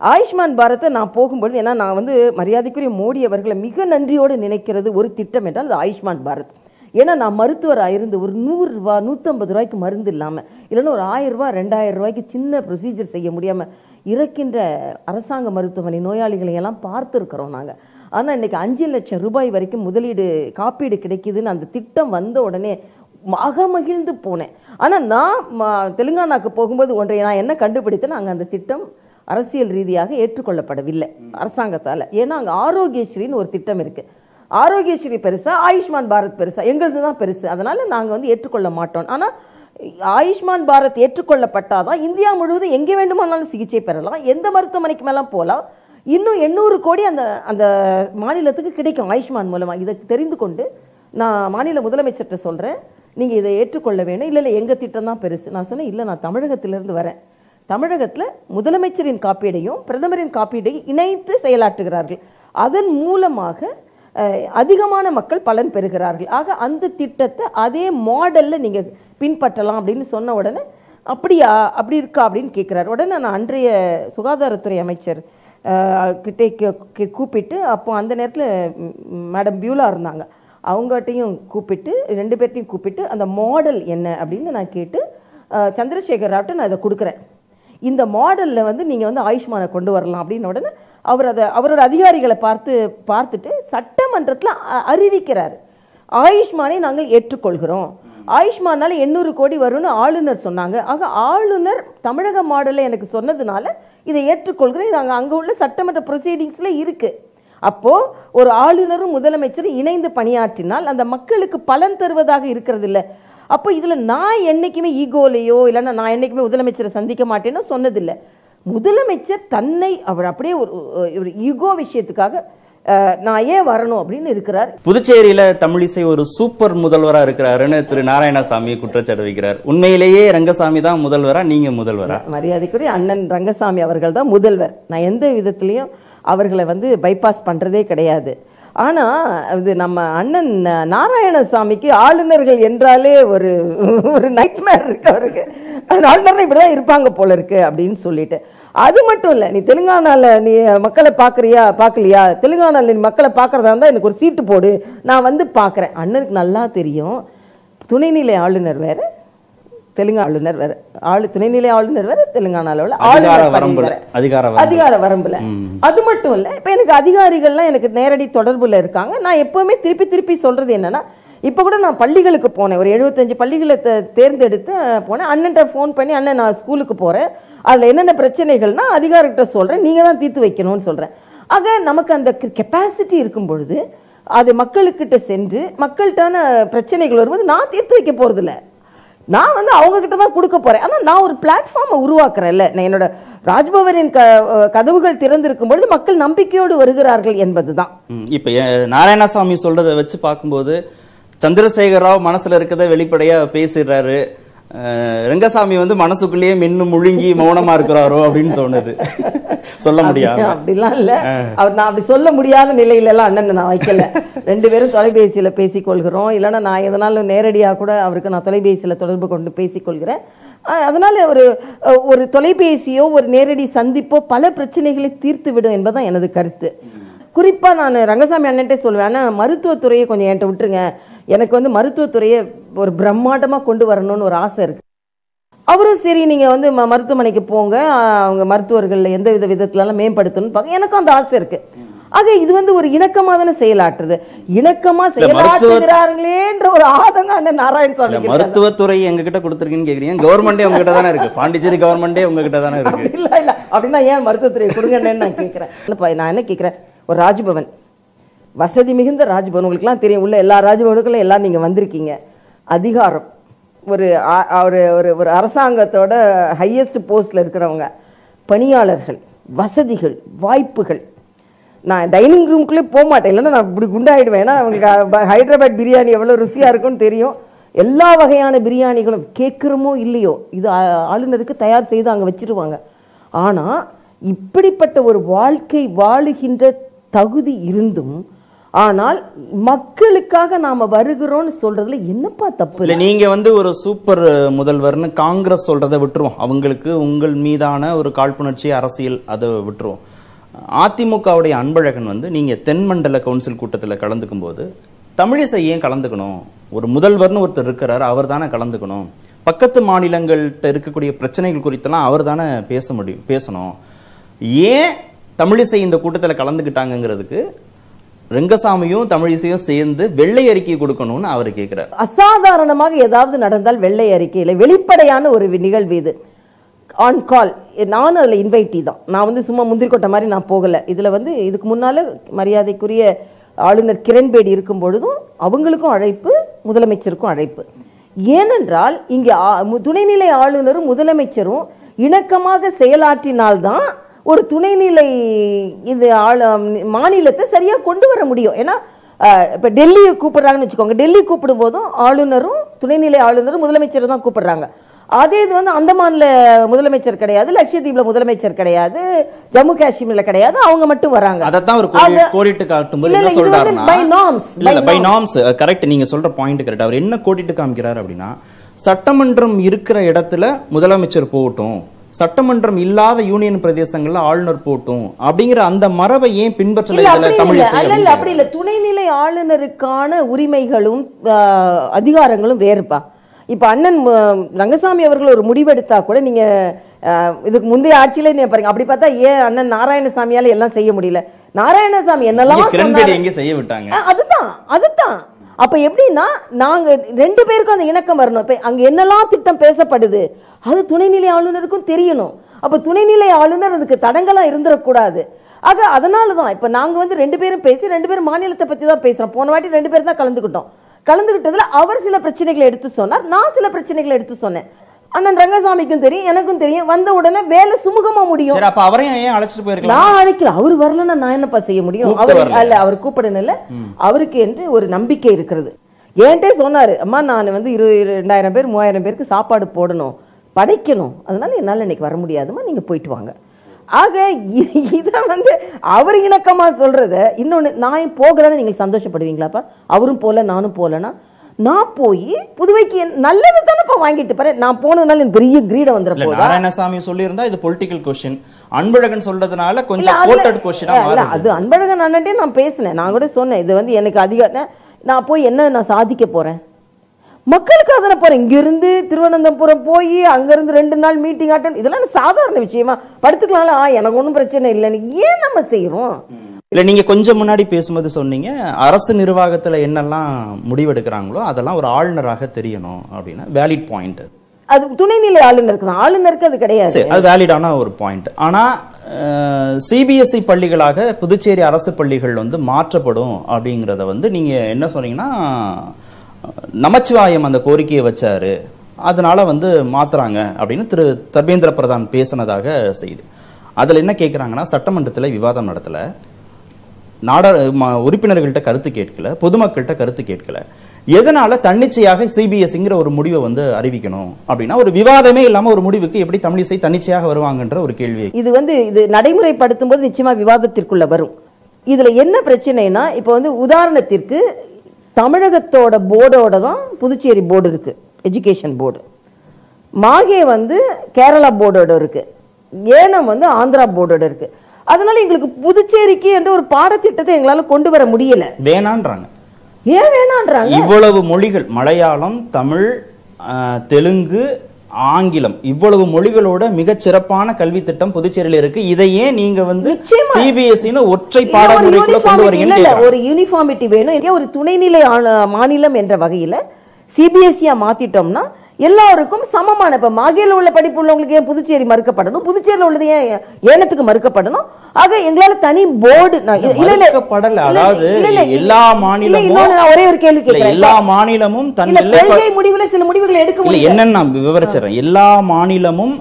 ஆயுஷ்மான் பாரத்தை நான் போகும்பொழுது ஏன்னா நான் வந்து மரியாதைக்குரிய மோடி அவர்களை மிக நன்றியோடு நினைக்கிறது ஒரு திட்டம் என்றால் அது ஆயுஷ்மான் பாரத். ஏன்னா நான் மருத்துவராக இருந்து ஒரு நூறுரூவா நூற்றம்பது ரூபாய்க்கு மருந்து இல்லாமல் இல்லைன்னா ஒரு ஆயிரம் ரெண்டாயிரம் ரூபாய்க்கு சின்ன ப்ரொசீஜர் செய்ய முடியாமல் இறக்கின்ற அரசாங்க மருத்துவமனை நோயாளிகளையெல்லாம் பார்த்துருக்குறோம் நாங்கள் ஆனால் இன்னைக்கு அஞ்சு லட்சம் ரூபாய் வரைக்கும் முதலீடு காப்பீடு கிடைக்குதுன்னு அந்த திட்டம் வந்த உடனே மகமகிழ்ந்து போனேன். ஆனால் நான் ம- தெலுங்கானாக்கு போகும்போது ஒன்றை நான் என்ன கண்டுபிடித்தேன்? அங்கே அந்த திட்டம் அரசியல் ரீதியாக ஏற்றுக்கொள்ளப்படவில்லை அரசாங்கத்தால். ஏன்னா அங்கே ஆரோக்கியஸ்ரீன்னு ஒரு திட்டம் இருக்குது ஆரோக்கியஸ்ரீ பெருசா ஆயுஷ்மான் பாரத் பெருசா எங்களுது தான் பெருசு. அதனால நாங்கள் வந்து ஏற்றுக்கொள்ள மாட்டோம். ஆனால் ஆயுஷ்மான் பாரத் ஏற்றுக்கொள்ளப்பட்டாதான் இந்தியா முழுவதும் எங்கே வேண்டுமானாலும் சிகிச்சை பெறலாம். எந்த மருத்துவமனைக்கு மேலாம் போகலாம். இன்னும் எண்ணூறு கோடி அந்த அந்த மாநிலத்துக்கு கிடைக்கும் ஆயுஷ்மான் மூலமாக இதை தெரிந்து கொண்டு நான் மாநில முதலமைச்சர்கிட்ட சொல்கிறேன் நீங்கள் இதை ஏற்றுக்கொள்ள வேணும். இல்லை இல்லை எங்கள் திட்டம் தான் பெருசு. நான் சொன்னேன் இல்லை நான் தமிழகத்திலேருந்து வரேன். தமிழகத்தில் முதலமைச்சரின் காப்பீடையும் பிரதமரின் காப்பீடையும் இணைத்து செயலாற்றுகிறார்கள். அதன் மூலமாக அதிகமான மக்கள் பலன் பெறுகிறார்கள். ஆக அந்த திட்டத்தை அதே மாடலில் நீங்கள் பின்பற்றலாம் அப்படின்னு சொன்ன உடனே அப்படியா அப்படி இருக்கா? அப்படின்னு கேட்குறாரு உடனே நான் அன்றைய சுகாதாரத்துறை அமைச்சர் கிட்டே கே- கூப்பிட்டு அப்போ அந்த நேரத்தில் மேடம் பியூலா இருந்தாங்க. அவங்ககிட்டையும் கூப்பிட்டு ரெண்டு பேர்ட்டையும் கூப்பிட்டு அந்த மாடல் என்ன அப்படின்னு நான் கேட்டு சந்திரசேகர் ராவ்ட்டு நான் இதை கொடுக்குறேன். இந்த மாடலில் வந்து நீங்கள் வந்து ஆயுஷ்மானை கொண்டு வரலாம் அப்படின்னு உடனே அவர் அதை அவரோட அதிகாரிகளை பார்த்து பார்த்துட்டு சட்டமன்றத்தில் அறிவிக்கிறார். ஆயுஷ்மானை நாங்கள் ஏற்றுக்கொள்கிறோம். ஆயுஷ்மானால் எண்ணூறு கோடி வரும்னு ஆளுநர் சொன்னாங்க. ஆக ஆளுநர் தமிழக மாடலை எனக்கு சொன்னதுனால இதை ஏற்றுக்கொள்கிறேன். இது அங்கே அங்கே உள்ள சட்டமன்ற ப்ரொசீடிங்ஸில் இருக்குது அப்போ ஒரு ஆளுநரும் முதலமைச்சரும் இணைந்து பணியாற்றினால் அந்த மக்களுக்கு பலன் தருவதாக இருக்கிறது இல்ல அப்போ இதுல நான் என்னைக்குமே ஈகோலையோ இல்லைன்னா நான் என்னைக்குமே முதலமைச்சரை சந்திக்க மாட்டேன்னு சொன்னதில்லை. முதலமைச்சர் தன்னை அவர் அப்படியே ஒரு ஈகோ விஷயத்துக்காக நான் ஏன் வரணும் அப்படின்னு இருக்கிறார். புதுச்சேரியில தமிழிசை ஒரு சூப்பர் முதல்வரா இருக்கிறாருன்னு திரு நாராயணசாமி குற்றச்சாட்டு வைக்கிறார். உண்மையிலேயே ரங்கசாமி தான் முதல்வரா நீங்க முதல்வரா? மரியாதைக்குரிய அண்ணன் ரங்கசாமி அவர்கள் தான் முதல்வர். நான் எந்த விதத்துலையும் அவர்களை வந்து பைபாஸ் பண்ணுறதே கிடையாது. ஆனால் இது நம்ம அண்ணன் நாராயணசாமிக்கு ஆளுநர்கள் என்றாலே ஒரு ஒரு நைட்மேர் இருக்கு அவருக்கு. அந்த இப்படி தான் இருப்பாங்க போல இருக்கு அப்படின்னு சொல்லிட்டு. அது மட்டும் இல்லை நீ தெலுங்கானாவில் நீ மக்களை பார்க்குறியா பார்க்கலையா தெலுங்கானாவில் நீ மக்களை பார்க்குறதா இருந்தால் எனக்கு ஒரு சீட்டு போடு நான் வந்து பார்க்குறேன் அண்ணனுக்கு நல்லா தெரியும். துணைநிலை ஆளுநர் வேறு தெலுங்கு ஆளுநர் வேற ஆளு துணைநிலை ஆளுநர் வேற தெலுங்கானால உள்ள ஆளுநர். அதிகார அதிகார வரம்புல. அது மட்டும் இல்ல இப்ப எனக்கு அதிகாரிகள்லாம் எனக்கு நேரடி தொடர்புல இருக்காங்க. நான் எப்பவுமே திருப்பி திருப்பி சொல்றது என்னன்னா இப்ப கூட நான் பள்ளிகளுக்கு போனேன். ஒரு 75 பள்ளிகளை தேர்ந்தெடுத்து போனேன். அண்ணன்ட்ட ஃபோன் பண்ணி அண்ணன் நான் ஸ்கூலுக்கு போறேன். அதுல என்னென்ன பிரச்சனைகள்னா அதிகாரிகிட்ட சொல்றேன். நீங்க தான் தீர்த்து வைக்கணும்னு சொல்றேன். ஆக நமக்கு அந்த கெப்பாசிட்டி இருக்கும் பொழுது அது மக்களுக்கிட்ட சென்று மக்கள்கிட்டான பிரச்சனைகள் வரும்போது நான் தீர்த்து வைக்க போறது இல்ல நான் வந்து அவங்க கிட்ட தான் கொடுக்க போறேன். ஆனா நான் ஒரு பிளாட்ஃபார்மை உருவாக்குறேன்ல. நான் என்னோட ராஜ்பவனின் க கதவுகள் திறந்திருக்கும் பொழுது மக்கள் நம்பிக்கையோடு வருகிறார்கள் என்பது தான் இப்ப நாராயணசாமி சொல்றதை வச்சு பார்க்கும்போது சந்திரசேகர ராவ் மனசுல இருக்கதை வெளிப்படையா பேசிடுறாரு ரங்கசாமி வந்து மனசுக்குள்ளேயே மென்னு முழுங்கி மௌனமா இருக்கிறாரோ அப்படின்னு தோணுது. சொல்ல முடியாது அப்படிலாம் இல்ல. அவர் நான் அப்படி சொல்ல முடியாத நிலையில எல்லாம் அண்ணன் நான் வைக்கல. ரெண்டு பேரும் தொலைபேசியில பேசிக்கொள்கிறோம். இல்லைன்னா நான் எதனாலும் நேரடியா கூட அவருக்கு நான் தொலைபேசியில தொடர்பு கொண்டு பேசிக்கொள்கிறேன். அதனால ஒரு ஒரு தொலைபேசியோ ஒரு நேரடி சந்திப்போ பல பிரச்சனைகளை தீர்த்து விடும் என்பதுதான் எனது கருத்து. குறிப்பா நான் ரங்கசாமி அண்ணன்ட்டே சொல்லுவேன். ஆனா மருத்துவத்துறையை கொஞ்சம் என்கிட்ட விட்டுருங்க. எனக்கு வந்து மருத்துவத்துறையை ஒரு பிரம்மாண்டமா கொண்டு வரணும்னு ஒரு ஆசை இருக்கு. அவரும் சரி நீங்க வந்து ம- மருத்துவமனைக்கு போங்க. அவங்க மருத்துவர்கள் எந்த வித விதத்துலலாம் மேம்படுத்தணும்னு பார்க்க எனக்கும் அந்த ஆசை இருக்கு. ஆக இது வந்து ஒரு இணக்கமா தானே செயலாற்றுது. இணக்கமா செயலாற்றுகிறார்களேன்ற ஒரு ஆதங்கம் அண்ணன் நாராயணசாமி மருத்துவத்துறை எங்க கிட்ட கொடுத்துருக்கீங்கன்னு கேக்குறீங்க. கவர்மெண்டே உங்க கிட்ட தானே இருக்கு. பாண்டிச்சேரி கவர்மெண்டே உங்க கிட்ட தானே இருக்கு. இல்ல இல்ல. அப்படின்னா ஏன் மருத்துவத்துறை கொடுங்கன்னு நான் கேட்கிறேன் நான் என்ன கேட்கிறேன் ஒரு ராஜ்பவன். வசதி மிகுந்த ராஜ்பவன். உங்களுக்குலாம் தெரியும் உள்ள எல்லா ராஜ்பவனுக்குள்ள எல்லாம் நீங்கள் வந்திருக்கீங்க. அதிகாரம். ஒரு ஒரு ஒரு ஒரு அரசாங்கத்தோட ஹையஸ்ட் போஸ்டில் இருக்கிறவங்க. பணியாளர்கள் வசதிகள் வாய்ப்புகள். நான் டைனிங் ரூம்குள்ளே போக மாட்டேன். இல்லைன்னா நான் இப்படி குண்டாயிடுவேன். ஏன்னா அவங்களுக்கு ஹைதராபாத் பிரியாணி எவ்வளோ ருசியாக இருக்கும்னு தெரியும். எல்லா வகையான பிரியாணிகளும் கேட்குறமோ இல்லையோ இது ஆளுநருக்கு தயார் செய்து அங்கே வச்சிருவாங்க. ஆனால் இப்படிப்பட்ட ஒரு வாழ்க்கை வாழுகின்ற தகுதி இருந்தும் ஆனால் மக்களுக்காக நாம வருகிறோம்னு சொல்றதுல என்னப்பா தப்பு? இல்ல நீங்க வந்து ஒரு சூப்பர் முதல்வர்னு காங்கிரஸ் சொல்றதை விட்டுருவோம். அவங்களுக்கு உங்கள் மீதான ஒரு காழ்ப்புணர்ச்சி அரசியல் அதை விட்டுருவோம். அதிமுகவுடைய அன்பழகன் வந்து நீங்க தென்மண்டல கவுன்சில் கூட்டத்தில் கலந்துக்கும் போது தமிழிசை ஏன் கலந்துக்கணும்? ஒரு முதல்வர்னு ஒருத்தர் இருக்கிறார் அவர் தானே கலந்துக்கணும். பக்கத்து மாநிலங்கள்கிட்ட இருக்கக்கூடிய பிரச்சனைகள் குறித்தெல்லாம் அவர் தானே பேச முடியும் பேசணும். ஏன் தமிழிசை இந்த கூட்டத்தில் கலந்துக்கிட்டாங்கங்கிறதுக்கு ரெங்கசாமியும் தமிழிசையும் சேர்ந்து வெள்ளை அறிக்கை கொடுக்கணும்னு அவர் கேட்கிறார் அசாதாரணமாக ஏதாவது நடந்தால் வெள்ளை அறிக்கையில் வெளிப்படையான ஒரு நிகழ்வு இது. ஆன் கால் நானும் அதில் இன்வைட்டி தான். நான் வந்து சும்மா முந்திரி மாதிரி நான் போகலை. இதில் வந்து இதுக்கு முன்னால் மரியாதைக்குரிய ஆளுநர் கிரண்பேடி இருக்கும் பொழுதும் அவங்களுக்கும் அழைப்பு முதலமைச்சருக்கும் அழைப்பு. ஏனென்றால் இங்கே துணைநிலை ஆளுநரும் முதலமைச்சரும் இணக்கமாக செயலாற்றினால்தான் ஒரு துணைநிலை இது மாநிலத்தை சரியா கொண்டு வர முடியும். ஏன்னா இப்ப டெல்லியை கூப்பிடுறாங்கன்னு வச்சுக்கோங்க. டெல்லி கூப்பிடும் போதும் ஆளுநரும் துணைநிலை ஆளுநரும் முதலமைச்சர் தான் கூப்பிடுறாங்க. அதே இது வந்து அந்தமான்ல முதலமைச்சர் கிடையாது லட்சத்தீப்ல முதலமைச்சர் கிடையாது ஜம்மு காஷ்மீர்ல கிடையாது அவங்க மட்டும் வராங்க. அதைத்தான் அவர் அது- கோடிட்டு காட்டும்போது என்ன சொல்றாருன்னா by norms, இல்ல பை நார்ம்ஸ் கரெக்ட் நீங்க சொல்ற பாயிண்ட் கரெக்ட் அவர் என்ன கோடிட்டு காமிக்கிறார் அப்படின்னா சட்டமன்றம் இருக்கிற இடத்துல முதலமைச்சர் போகட்டும். சட்டமன்றம் இல்லாத யூனியன் பிரதேசங்கள்ல ஆளுநர் போட்டும். அப்படிங்கிற அந்த மரபை ஏன் பின்பற்றல இல்ல அப்படி இல்ல. துணைநிலை ஆளுநருக்கான உரிமைகளும் அதிகாரங்களும் வேறுப்பா இப்ப அண்ணன் ரங்கசாமி அவர்கள் ஒரு முடிவெடுத்தா கூட நீங்க இதுக்கு முந்தைய ஆட்சியில நீங்க பாருங்க. அப்படி பார்த்தா ஏன் அண்ணன் நாராயணசாமியால எல்லாம் செய்ய முடியல? நாராயணசாமி என்னெல்லாம் அதுதான் அதுதான். அப்ப எப்படின்னா நாங்க ரெண்டு பேருக்கும் அந்த இணக்கம் வரணும். இப்ப அங்க என்னெல்லாம் திட்டம் பேசப்படுது அது துணைநிலை ஆளுநருக்கும் தெரியணும். அப்ப துணைநிலை ஆளுநர் அதுக்கு தடங்களா இருந்துடக்கூடாது ஆக அதனால தான் இப்ப நாங்க வந்து ரெண்டு பேரும் பேசி ரெண்டு பேரும் மாநிலத்தை பத்தி தான் பேசுறோம். போன வாட்டி ரெண்டு பேரும் தான் கலந்துக்கிட்டோம் கலந்துக்கிட்டதில் அவர் சில பிரச்சனைகளை எடுத்து சொன்னார் நான் சில பிரச்சனைகளை எடுத்து சொன்னேன். அண்ணன் ரங்கசாமிக்கும் தெரியும் எனக்கும் தெரியும். வந்த உடனே வேலை சுமூகமா முடியும். சரி அப்ப அவரையும் ஏன் அழைச்சிட்டு போயிருக்கலாம்? நான் அழைக்கல. அவர் வரலன்னா நான் என்னப்பா செய்ய முடியும்? அவர்? அல்ல அவர் கூப்பிடணும் இல்ல. அவருக்கு என்று ஒரு நம்பிக்கை இருக்கிறது. என்கிட்ட சொன்னாரு அம்மா நான் வந்து இரு ரெண்டாயிரம் பேர் மூவாயிரம் பேருக்கு சாப்பாடு போடணும். படைக்கணும். அதனால என்னால இன்னைக்கு வர முடியாதும்மா நீங்க போயிட்டு வாங்க. ஆக இத வந்து அவர் இணக்கமா சொல்றத இன்னொன்னு நான் போகிறேன்னு நீங்க சந்தோஷப்படுவீங்களாப்பா? அவரும் போல நானும் போலனா நான் போய் புதுவைக்கு என்- நல்லது தானப்பா வாங்கிட்டு போறேன். நான் போனதுனால எனக்கு பெரிய கிரீடம் வந்துட இல்ல போதா? நாராயணசாமி சொல்லியிருந்தா இது பொலிட்டிக்கல் கொஸ்டின் அன்பழகன் சொல்றதுனால கொஞ்சம் கோட்டட் கொஸ்டினா இல்ல, அது அன்பழகன் அண்ணன்ட்டே நான் பேசினேன். நான் கூட சொன்னேன் இது வந்து எனக்கு அதிக நான் போய் என்ன நான் சாதிக்க போறேன்? மக்களுக்கு அதனை போறேன். இங்க இருந்து திருவனந்தபுரம் போய் அங்க இருந்து ரெண்டு நாள் மீட்டிங் அட்டன் இதெல்லாம் சாதாரண விஷயமா. படுத்துக்கலாம்ல. ஆ எனக்கு ஒன்றும் பிரச்சனை இல்லைன்னு. ஏன் நம்ம செய்யறோம் இல்ல நீங்க கொஞ்சம் முன்னாடி பேசும்போது சொன்னீங்க அரசு நிர்வாகத்துல என்னெல்லாம் முடிவெடுக்கிறாங்களோ அதெல்லாம் ஒரு ஆளுநராக தெரியணும் அப்படின்னா வேலிட் பாயிண்ட் அது துணைநிலை ஆளுநருக்கு தான் ஆளுநருக்கு அது கிடையாது. அது வேலிடான ஒரு பாயிண்ட் ஆனா சிபிஎஸ்இ பள்ளிகளாக புதுச்சேரி அரசு பள்ளிகள் வந்து மாற்றப்படும் அப்படிங்கறத வந்து நீங்க என்ன சொன்னீங்கன்னா நமச்சிவாயம் அந்த கோரிக்கையை வச்சாரு. அதனால வந்து மாத்துறாங்க அப்படின்னு திரு தர்மேந்திர பிரதான் பேசினதாக செய்தி. அதுல என்ன கேக்குறாங்கன்னா சட்டமன்றத்துல விவாதம் நடத்தல. நாடா உறுப்பினர்கள்ட்ட கருத்து கேட்கல பொதுமக்கள்கிட்ட கருத்து கேட்கல. எதனால தன்னிச்சையாக சிபிஎஸ்ங்கிற ஒரு முடிவை வந்து அறிவிக்கணும் அப்படின்னா ஒரு விவாதமே இல்லாம ஒரு முடிவுக்கு எப்படி தமிழிசை தன்னிச்சையாக வருவாங்கன்ற ஒரு கேள்வி இது வந்து இது நடைமுறைப்படுத்தும் போது நிச்சயமா விவாதத்திற்குள்ள வரும். இதுல என்ன பிரச்சனைனா இப்போ வந்து உதாரணத்திற்கு தமிழகத்தோட போர்டோட தான் புதுச்சேரி போர்டு இருக்கு எஜுகேஷன் போர்டு. மாகே வந்து கேரளா போர்டோட இருக்கு ஏனம் வந்து ஆந்திரா போர்டோட இருக்கு. அதனால எங்களுக்கு புதுச்சேரிக்கு என்ற ஒரு பாடத்திட்டத்தை எங்களால கொண்டு வர முடியல. வேணான்றாங்க. ஏன் வேணான்றாங்க? இவ்வளவு மொழிகள் மலையாளம் தமிழ் தெலுங்கு ஆங்கிலம் இவ்வளவு மொழிகளோட மிகச் சிறப்பான கல்வி திட்டம் புதுச்சேரியில இருக்கு. இதை ஏன் நீங்க வந்து. சிபிஎஸ்இன்னு ஒற்றை இல்ல, ஒரு பாடமுறைக்குள்ள கொண்டு கேக்குறாங்க. ஒரு யூனிஃபார்மிட்டி வேணும். ஒரு துணைநிலை மாநிலம் என்ற வகையில சிபிஎஸ்சியா மாத்திட்டோம்னா எல்லாருக்கும் சமமான இப்ப மாகேல உள்ள படிப்பு உள்ளவங்களுக்கு ஏன் புதுச்சேரி மறுக்கப்படணும்? புதுச்சேரியில உள்ளது ஏன் ஏனத்துக்கு மறுக்கப்படணும்? ஆக எங்களால தனி போர்டு மறுக்கப்படல. அதாவது எல்லா மாநிலமும் நான் ஒரே ஒரு கேள்வி கேட்கிறேன். எல்லா மாநிலமும் தன் கொள்கை முடிவுல சில முடிவுகளை எடுக்க முடியல என்னன்னு நான் விவரிச்சிடறேன். எல்லா மாநிலமும்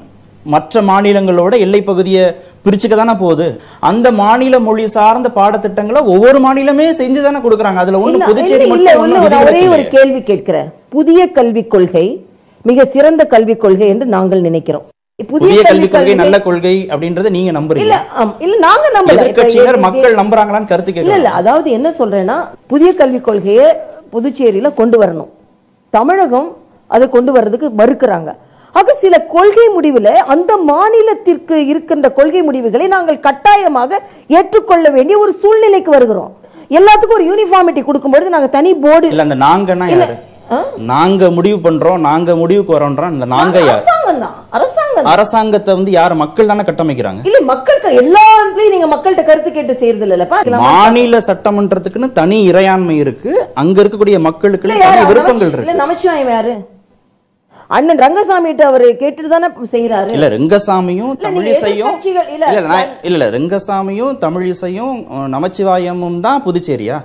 மற்ற மாநிலங்களோட எல்லை பகுதியை பிரிச்சுக்க தானே போகுது. அந்த மாநில மொழி சார்ந்த பாடத்திட்டங்களை ஒவ்வொரு மாநிலமே செஞ்சு தானே கொடுக்குறாங்க. அதுல ஒண்ணு புதுச்சேரி மட்டும் ஒரே ஒரு கேள்வி கேட்கிறேன். புதிய கல்விக் கொள்கை மிக சிறந்த கல்விக் கொள்கை என்று நாங்கள் நினைக்கிறோம். புதிய கல்விக் கொள்கை நல்ல கொள்கை அப்படின்றத நீங்க நம்புறீங்க. இல்ல நாங்க நம்பல. மக்கள் நம்புறாங்களான்னு கருத்து இல்ல கேட்கலாம் இல்ல அதாவது என்ன சொல்றேன்னா புதிய கல்விக் கொள்கையை புதுச்சேரியில கொண்டு வரணும். தமிழகம் அதை கொண்டு வர்றதுக்கு மறுக்கிறாங்க. ஆக சில கொள்கை முடிவுல அந்த மாநிலத்திற்கு இருக்கின்ற கொள்கை முடிவுகளை நாங்கள் கட்டாயமாக ஏற்றுக்கொள்ள வேண்டிய ஒரு சூழ்நிலைக்கு வருகிறோம். எல்லாத்துக்கும் ஒரு யூனிஃபார்மிட்டி கொடுக்கும்பொழுது நாங்க தனி போர்டு இல்ல அந்த நாங்கன்னா? நாங்க முடிவு பண்றோம் நாங்க முடிவுக்கு வரோன்றோம். இந்த நாங்க யார் அரசாங்கத்தை வந்து யார் மக்கள் தானே கட்டமைக்கிறாங்க? இல்ல மக்கள் எல்லா நீங்க மக்கள்கிட்ட கருத்து கேட்டு செய்யறது இல்லப்பா மாநில சட்டமன்றத்துக்குன்னு தனி இறையாண்மை இருக்கு. அங்க இருக்கக்கூடிய மக்களுக்குன்னு தனி விருப்பங்கள் இருக்கு. இல்ல நமச்சிவாயம் யாரு? அண்ணன் ரங்கசாமிகிட்ட அவரு கேட்டுட்டு தானே செய்யறாரு இல்ல ரெங்கசாமியும் இல்ல, தமிழிசையும் இல்ல, இல்ல இல்ல இல்ல ரெங்கசாமியும் தமிழிசையும் நமச்சிவாயமும் தான் புதுச்சேரியா?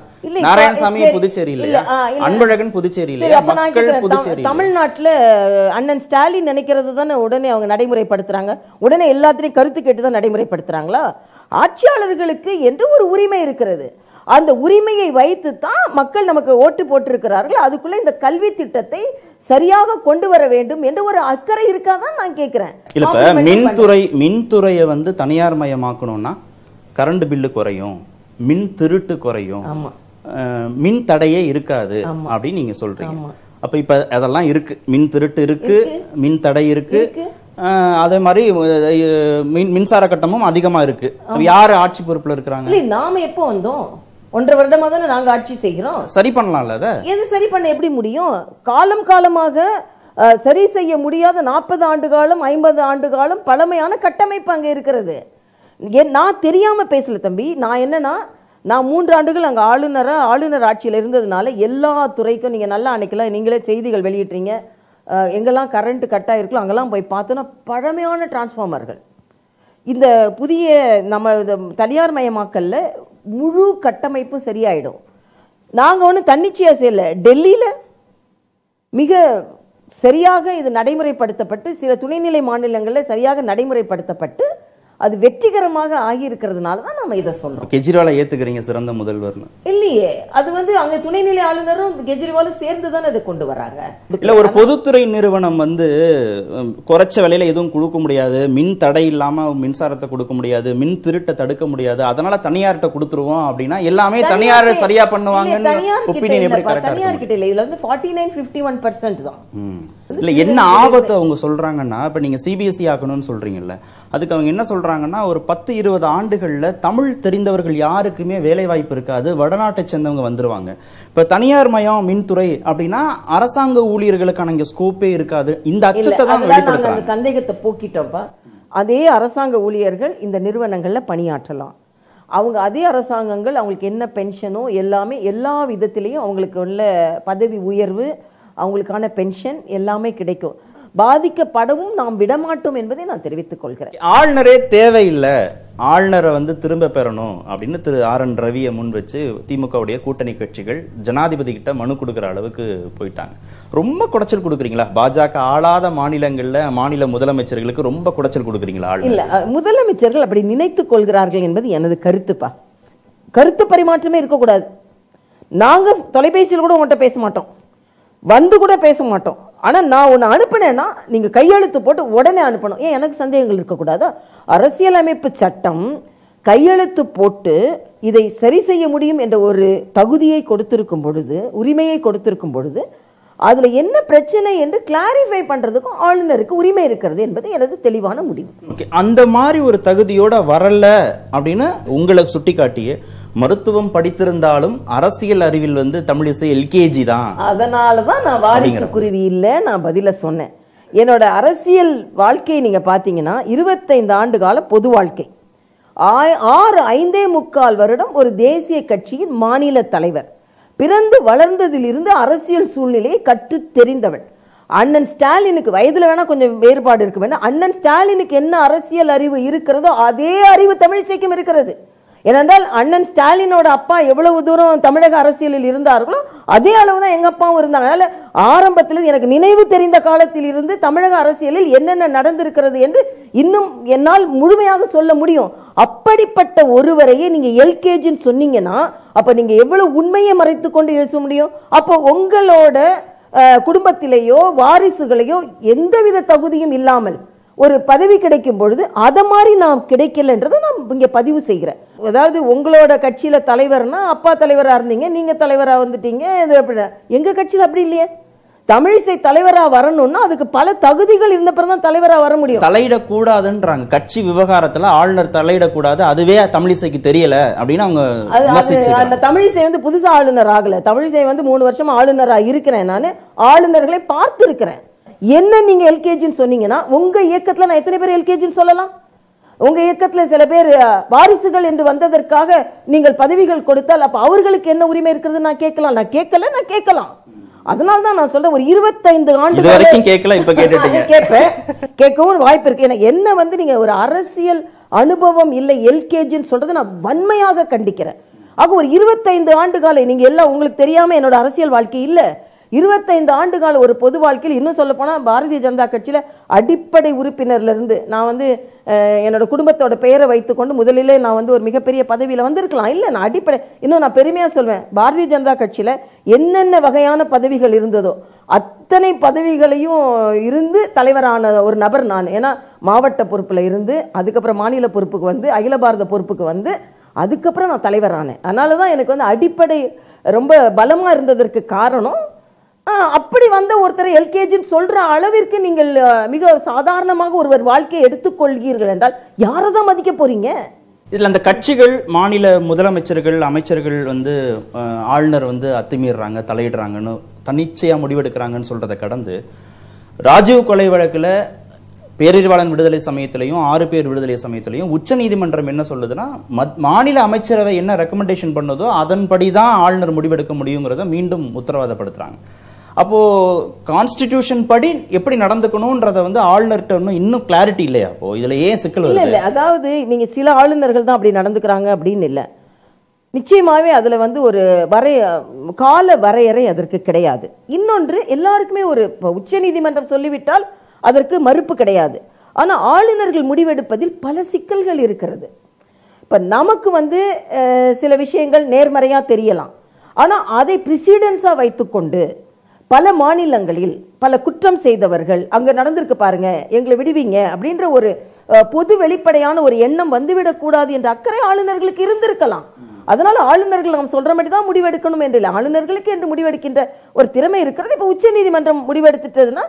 நாராயணசாமியும் புதுச்சேரி இல்ல, இல்லையா. அன்பழகன் புதுச்சேரி சரி, இல்லையா மக்கள் புதுச்சேரி தம்- தமிழ்நாட்டுல அண்ணன் ஸ்டாலின் நினைக்கிறது தானே உடனே அவங்க நடைமுறைப்படுத்துறாங்க. உடனே எல்லாத்திலையும் கருத்து கேட்டு தான் நடைமுறைப்படுத்துறாங்களா? ஆட்சியாளர்களுக்கு என்று ஒரு உரிமை இருக்கிறது? அந்த உரிமையை வைத்து தான் மக்கள் நமக்கு ஓட்டு போட்டிருக்கிறார்கள். அதுக்குள்ள இந்த கல்வி திட்டத்தை சரியாக கொண்டு வர வேண்டும் என்று ஒரு அக்கறை இருக்காதான் நான் கேட்கிறேன் இல்ல இப்ப மின்துறை மின்துறையை வந்து தனியார் மயமாக்கணும்னா கரண்ட் பில்லு குறையும். மின் திருட்டு குறையும். ஆமா. மின் தடையே இருக்காது அப்படின்னு நீங்க சொல்றீங்க. அப்ப இப்ப அதெல்லாம் இருக்கு. மின் திருட்டு இருக்கு மின் தடை இருக்கு. அதே மாதிரி மின் மின்சார கட்டணமும் அதிகமா இருக்கு. யாரு ஆட்சி பொறுப்புல இருக்கிறாங்க? இல்லை நாம எப்போ வந்தோம்? ஒன்றரை வருடமா தானே நாங்க ஆட்சி செய்கிறோம்? சரி பண்ணலாம்ல அத? எது சரி பண்ண எப்படி முடியும்? காலம் காலமாக சரி செய்ய முடியாத நாற்பது ஆண்டு காலம் ஐம்பது ஆண்டு காலம் பழமையான கட்டமைப்பு அங்க இருக்கிறது. நான் தெரியாம பேசல தம்பி. நான் என்னன்னா நான் மூன்று ஆண்டுகள் அங்கே ஆளுநரா ஆளுநர் ஆட்சியில் இருந்ததுனால எல்லா துறைக்கும் நீங்கள் நல்லா அன்னைக்கெல்லாம் நீங்களே செய்திகள் வெளியிட்றீங்க எங்கெல்லாம் கரண்ட் கட் ஆயிருக்கோ அங்கெல்லாம் போய் பார்த்தோன்னா பழமையான டிரான்ஸ்ஃபார்மர்கள். இந்த புதிய நம்ம தனியார் மயமாக்கல்ல முழு கட்டமைப்பும் சரியாயிடும். நாங்கள் ஒன்றும் தன்னிச்சையாக செய்யலை. டெல்லியில் மிக சரியாக இது நடைமுறைப்படுத்தப்பட்டு சில துணைநிலை மாநிலங்களில் சரியாக நடைமுறைப்படுத்தப்பட்டு அது வெற்றிகரமாக ஆகியிருக்கிறதுனால தான் நம்ம இதை சொல்றோம். கெஜ்ரிவாலை ஏத்துக்கிறீங்க சிறந்த முதல்வர்னு. இல்லையே அது வந்து அங்க துணைநிலை ஆளுநரும் கெஜ்ரிவாலும் சேர்ந்து தானே அதை கொண்டு வராங்க? இல்ல ஒரு பொதுத்துறை நிறுவனம் வந்து குறைச்ச விலையில எதுவும் கொடுக்க முடியாது மின் தடை இல்லாம மின்சாரத்தை கொடுக்க முடியாது மின் திருட்டை தடுக்க முடியாது அதனால தனியார்கிட்ட கொடுத்துருவோம் அப்படின்னா எல்லாமே தனியார் சரியா இல்ல, பண்ணுவாங்கன்னு தனியார் கிட்ட இல்ல இதுல வந்து forty nine fifty one percent தான் இல்ல என்ன ஆபத்து அவங்க சொல்றாங்கன்னா இப்ப நீங்க சிபிஎஸ்இ ஆக்கணும்னு சொல்றீங்கல்ல அதுக்கு அவங்க என்ன சொல்றாங்கன்னா ஒரு பத்து இருபது ஆண்டுகள்ல தமிழ் தெரிந்தவர்கள் யாருக்குமே வேலை வாய்ப்பு இருக்காது வடநாட்டை சேர்ந்தவங்க வந்துருவாங்க. இப்ப தனியார் மயம் மின்துறை அப்படின்னா அரசாங்க ஊழியர்களுக்கான இங்க ஸ்கோப்பே இருக்காது. இந்த அச்சத்தை தான் வெளிப்படுத்துறாங்க. சந்தேகத்தை போக்கிட்டோம்ப்பா அதே அரசாங்க ஊழியர்கள் இந்த நிறுவனங்கள்ல பணியாற்றலாம். அவங்க அதே அரசாங்கங்கள் அவங்களுக்கு என்ன பென்ஷனோ எல்லாமே எல்லா விதத்திலையும் அவங்களுக்கு உள்ள பதவி உயர்வு அவங்களுக்கான பென்ஷன் எல்லாமே கிடைக்கும். பாதிக்கப்படவும் நாம் விடமாட்டோம் என்பதை நான் தெரிவித்துக் கொள்கிறேன். ஆளுநரே தேவையில்லை. ஆளுநரை வந்து திரும்ப பெறணும் அப்படின்னு திரு ஆர் என் ரவியை முன் வச்சு திமுகவுடைய கூட்டணி கட்சிகள் ஜனாதிபதி கிட்ட மனு கொடுக்கிற அளவுக்கு போயிட்டாங்க. ரொம்ப குடைச்சல் கொடுக்குறீங்களா? பாஜக ஆளாத மாநிலங்கள்ல மாநில முதலமைச்சர்களுக்கு ரொம்ப குடைச்சல் கொடுக்குறீங்களா இல்ல முதலமைச்சர்கள் அப்படி நினைத்துக் கொள்கிறார்கள் என்பது எனது கருத்துப்பா. கருத்து பரிமாற்றமே இருக்கக்கூடாது. நாங்க தொலைபேசியில் கூட உங்கள்கிட்ட பேச மாட்டோம். வந்து கூட பேச மாட்டோம். ஆனால் நான் ஒன்று அனுப்பினேன்னா நீங்கள் கையெழுத்து போட்டு உடனே அனுப்பணும். ஏன் எனக்கு சந்தேகங்கள் இருக்கக்கூடாதா? அரசியலமைப்பு சட்டம் கையெழுத்து போட்டு இதை சரி செய்ய முடியும் என்ற ஒரு தகுதியை கொடுத்திருக்கும் பொழுது உரிமையை கொடுத்திருக்கும் பொழுது அதுல என்ன பிரச்சனை என்று கிளாரிஃபை பண்றதுக்கும் ஆளுநருக்கு உரிமை இருக்கிறது என்பது எனது தெளிவான முடிவு. ஓகே அந்த மாதிரி ஒரு தகுதியோட வரல அப்படின்னு உங்களை சுட்டிக்காட்டிய மருத்துவம் படித்திருந்தாலும் அரசியல் அறிவில் வந்து தமிழிசை எல்கேஜி தான் அதனால தான். நான் வாரிசு குருவி இல்லை நான் பதில சொன்னேன். என்னோட அரசியல் வாழ்க்கையை நீங்க பார்த்தீங்கன்னா இருபத்தைந்து ஆண்டு கால பொது வாழ்க்கை. ஆறு ஐந்தே முக்கால் வருடம் ஒரு தேசிய கட்சியின் மாநில தலைவர். பிறந்து வளர்ந்ததிலிருந்து அரசியல் சூழ்நிலையை கற்று தெரிந்தவள் அண்ணன் ஸ்டாலினுக்கு வயதுல வேணா கொஞ்சம் வேறுபாடு இருக்கு வேணா அண்ணன் ஸ்டாலினுக்கு என்ன அரசியல் அறிவு இருக்கிறதோ அதே அறிவு தமிழிசைக்கும் இருக்கிறது. ஏனென்றால் அண்ணன் ஸ்டாலினோட அப்பா எவ்வளவு தூரம் தமிழக அரசியலில் இருந்தார்களோ அதே அளவு தான் எங்கள் அப்பாவும் இருந்தாங்க. அதனால் ஆரம்பத்தில் எனக்கு நினைவு தெரிந்த காலத்தில் இருந்து தமிழக அரசியலில் என்னென்ன நடந்திருக்கிறது என்று இன்னும் என்னால் முழுமையாக சொல்ல முடியும். அப்படிப்பட்ட ஒருவரையே நீங்கள் எல்கேஜின்னு சொன்னீங்கன்னா அப்போ நீங்கள் எவ்வளோ உண்மையை மறைத்து கொண்டு எழுத முடியும்? அப்போ உங்களோட குடும்பத்திலேயோ வாரிசுகளையோ எந்தவித தகுதியும் இல்லாமல் ஒரு பதவி கிடைக்கும் பொழுது அதை மாதிரி நான் கிடைக்கலன்றதை நான் இங்க பதிவு செய்கிறேன். அதாவது உங்களோட கட்சியில தலைவர்னா அப்பா தலைவரா இருந்தீங்க நீங்க தலைவரா வந்துட்டீங்க இது அப்படி எங்க கட்சியில அப்படி இல்லையே? தமிழிசை தலைவரா வரணும்னா அதுக்கு பல தகுதிகள் இருந்தப்பறம் தான் தலைவரா வர முடியும். தலையிடக்கூடாதுன்றாங்க. கட்சி விவகாரத்துல ஆளுநர் தலையிடக்கூடாது அதுவே தமிழிசைக்கு தெரியல அப்படின்னு அவங்க. அந்த தமிழிசை வந்து புதுசா ஆளுநர் ஆகல. தமிழிசை வந்து மூணு வருஷம் ஆளுநரா இருக்கிறேன் நான். ஆளுநர்களை பார்த்திருக்கிறேன். என்ன நீங்க எல்கேஜின்னு சொன்னீங்கன்னா உங்க இயக்கத்துல நான் எத்தனை பேர் எல்கேஜின்னு சொல்லலாம்? உங்க இயக்கத்துல சில பேர் வாரிசுகள் என்று வந்ததற்காக நீங்கள் பதவிகள் கொடுத்தால் அப்ப அவர்களுக்கு என்ன உரிமை இருக்கிறது நான் கேட்கலாம். நான் கேட்கல நான் கேட்கலாம். அதனால தான் நான் சொல்றேன் ஒரு இருபத்தைந்து ஆண்டு வரைக்கும் கேட்கல இப்ப கேட்டுட்டீங்க. *laughs* கேட்பேன். கேட்கவும் வாய்ப்பு இருக்கு. எனக்கு என்ன வந்து நீங்க ஒரு அரசியல் அனுபவம் இல்லை எல்கேஜின்னு சொல்றதை நான் வன்மையாக கண்டிக்கிறேன். ஆக ஒரு இருபத்தைந்து ஆண்டு கால நீங்க எல்லாம் உங்களுக்கு தெரியாம என்னோட அரசியல் வாழ்க்கை இல்ல. இருபத்தைந்து ஆண்டு கால ஒரு பொது வாழ்க்கையில் இன்னும் சொல்ல போனால் பாரதிய ஜனதா கட்சியில் அடிப்படை உறுப்பினர்லேருந்து நான் வந்து என்னோட குடும்பத்தோட பெயரை வைத்துக்கொண்டு முதலிலே நான் வந்து ஒரு மிகப்பெரிய பதவியில் வந்திருக்கலாம். இல்லை நான் அடிப்படை இன்னும் நான் பெருமையாக சொல்வேன். பாரதிய ஜனதா கட்சியில் என்னென்ன வகையான பதவிகள் இருந்ததோ அத்தனை பதவிகளையும் இருந்து தலைவரான ஒரு நபர் நான். ஏன்னா மாவட்ட பொறுப்பில் இருந்து அதுக்கப்புறம் மாநில பொறுப்புக்கு வந்து அகில பாரத பொறுப்புக்கு வந்து அதுக்கப்புறம் நான் தலைவரானேன். அதனால தான் எனக்கு வந்து அடிப்படை ரொம்ப பலமாக இருந்ததற்கு காரணம் அப்படி வந்த ஒருத்தரை எல்கேஜின்னு சொல்ற அளவிற்கு நீங்கள் மிக சாதாரணமாக ஒருவர் வாழ்க்கையை எடுத்துக்கொள்கிறீர்கள் என்றால் யாரை தான் மதிக்க போறீங்க? இதில் அந்த கட்சிகள் மாநில முதலமைச்சர்கள் அமைச்சர்கள் வந்து ஆளுநர் வந்து அத்துமீறாங்க தலையிடுறாங்கன்னு தன்னிச்சையாக முடிவெடுக்கிறாங்கன்னு சொல்றதை கடந்து ராஜீவ் கொலை வழக்கில் பேரறிவாளன் விடுதலை சமயத்திலையும் ஆறு பேர் விடுதலை சமயத்திலையும் உச்சநீதிமன்றம் என்ன சொல்லுதுன்னா மத்- மாநில அமைச்சரவை என்ன ரெக்கமெண்டேஷன் பண்ணதோ அதன்படி தான் ஆளுநர் முடிவெடுக்க முடியுங்கிறத மீண்டும் உத்தரவாதப்படுத்துறாங்க. அப்போ கான்ஸ்டிடியூஷன் படி எப்படி நடந்துக்கணும்ன்றத வந்து ஆளுநர்கிட்ட இன்னும் இன்னும் கிளாரிட்டி இல்லையா? அப்போ இதுல ஏன் சிக்கல் இல்ல இல்ல. அதாவது நீங்க சில ஆளுநர்கள் தான் அப்படி நடந்துக்கிறாங்க அப்படின்னு இல்ல. நிச்சயமாவே அதுல வந்து ஒரு வரைய கால வரையறை அதற்கு கிடையாது. இன்னொன்று எல்லாருக்குமே ஒரு உச்ச நீதிமன்றம் சொல்லிவிட்டால் அதற்கு மறுப்பு கிடையாது. ஆனா ஆளுநர்கள் முடிவெடுப்பதில் பல சிக்கல்கள் இருக்கிறது. இப்ப நமக்கு வந்து சில விஷயங்கள் நேர்மறையா தெரியலாம். ஆனா அதை பிரசிடென்ஸா வைத்துக்கொண்டு பல மாநிலங்களில் பல குற்றம் செய்தவர்கள் அங்க நடந்திருக்கு பாருங்க எங்களை விடுவீங்க அப்படின்ற ஒரு பொது வெளிப்படையான ஒரு எண்ணம் வந்துவிடக்கூடாது என்ற அக்கறை ஆளுநர்களுக்கு இருந்திருக்கலாம். அதனால ஆளுநர்கள் நாம் சொல்ற மாதிரி தான் முடிவெடுக்கணும் என்று இல்லை. ஆளுநர்களுக்கு என்று முடிவெடுக்கின்ற ஒரு திறமை இருக்கிறது. இப்ப உச்ச நீதிமன்றம் முடிவெடுத்துட்டதுன்னா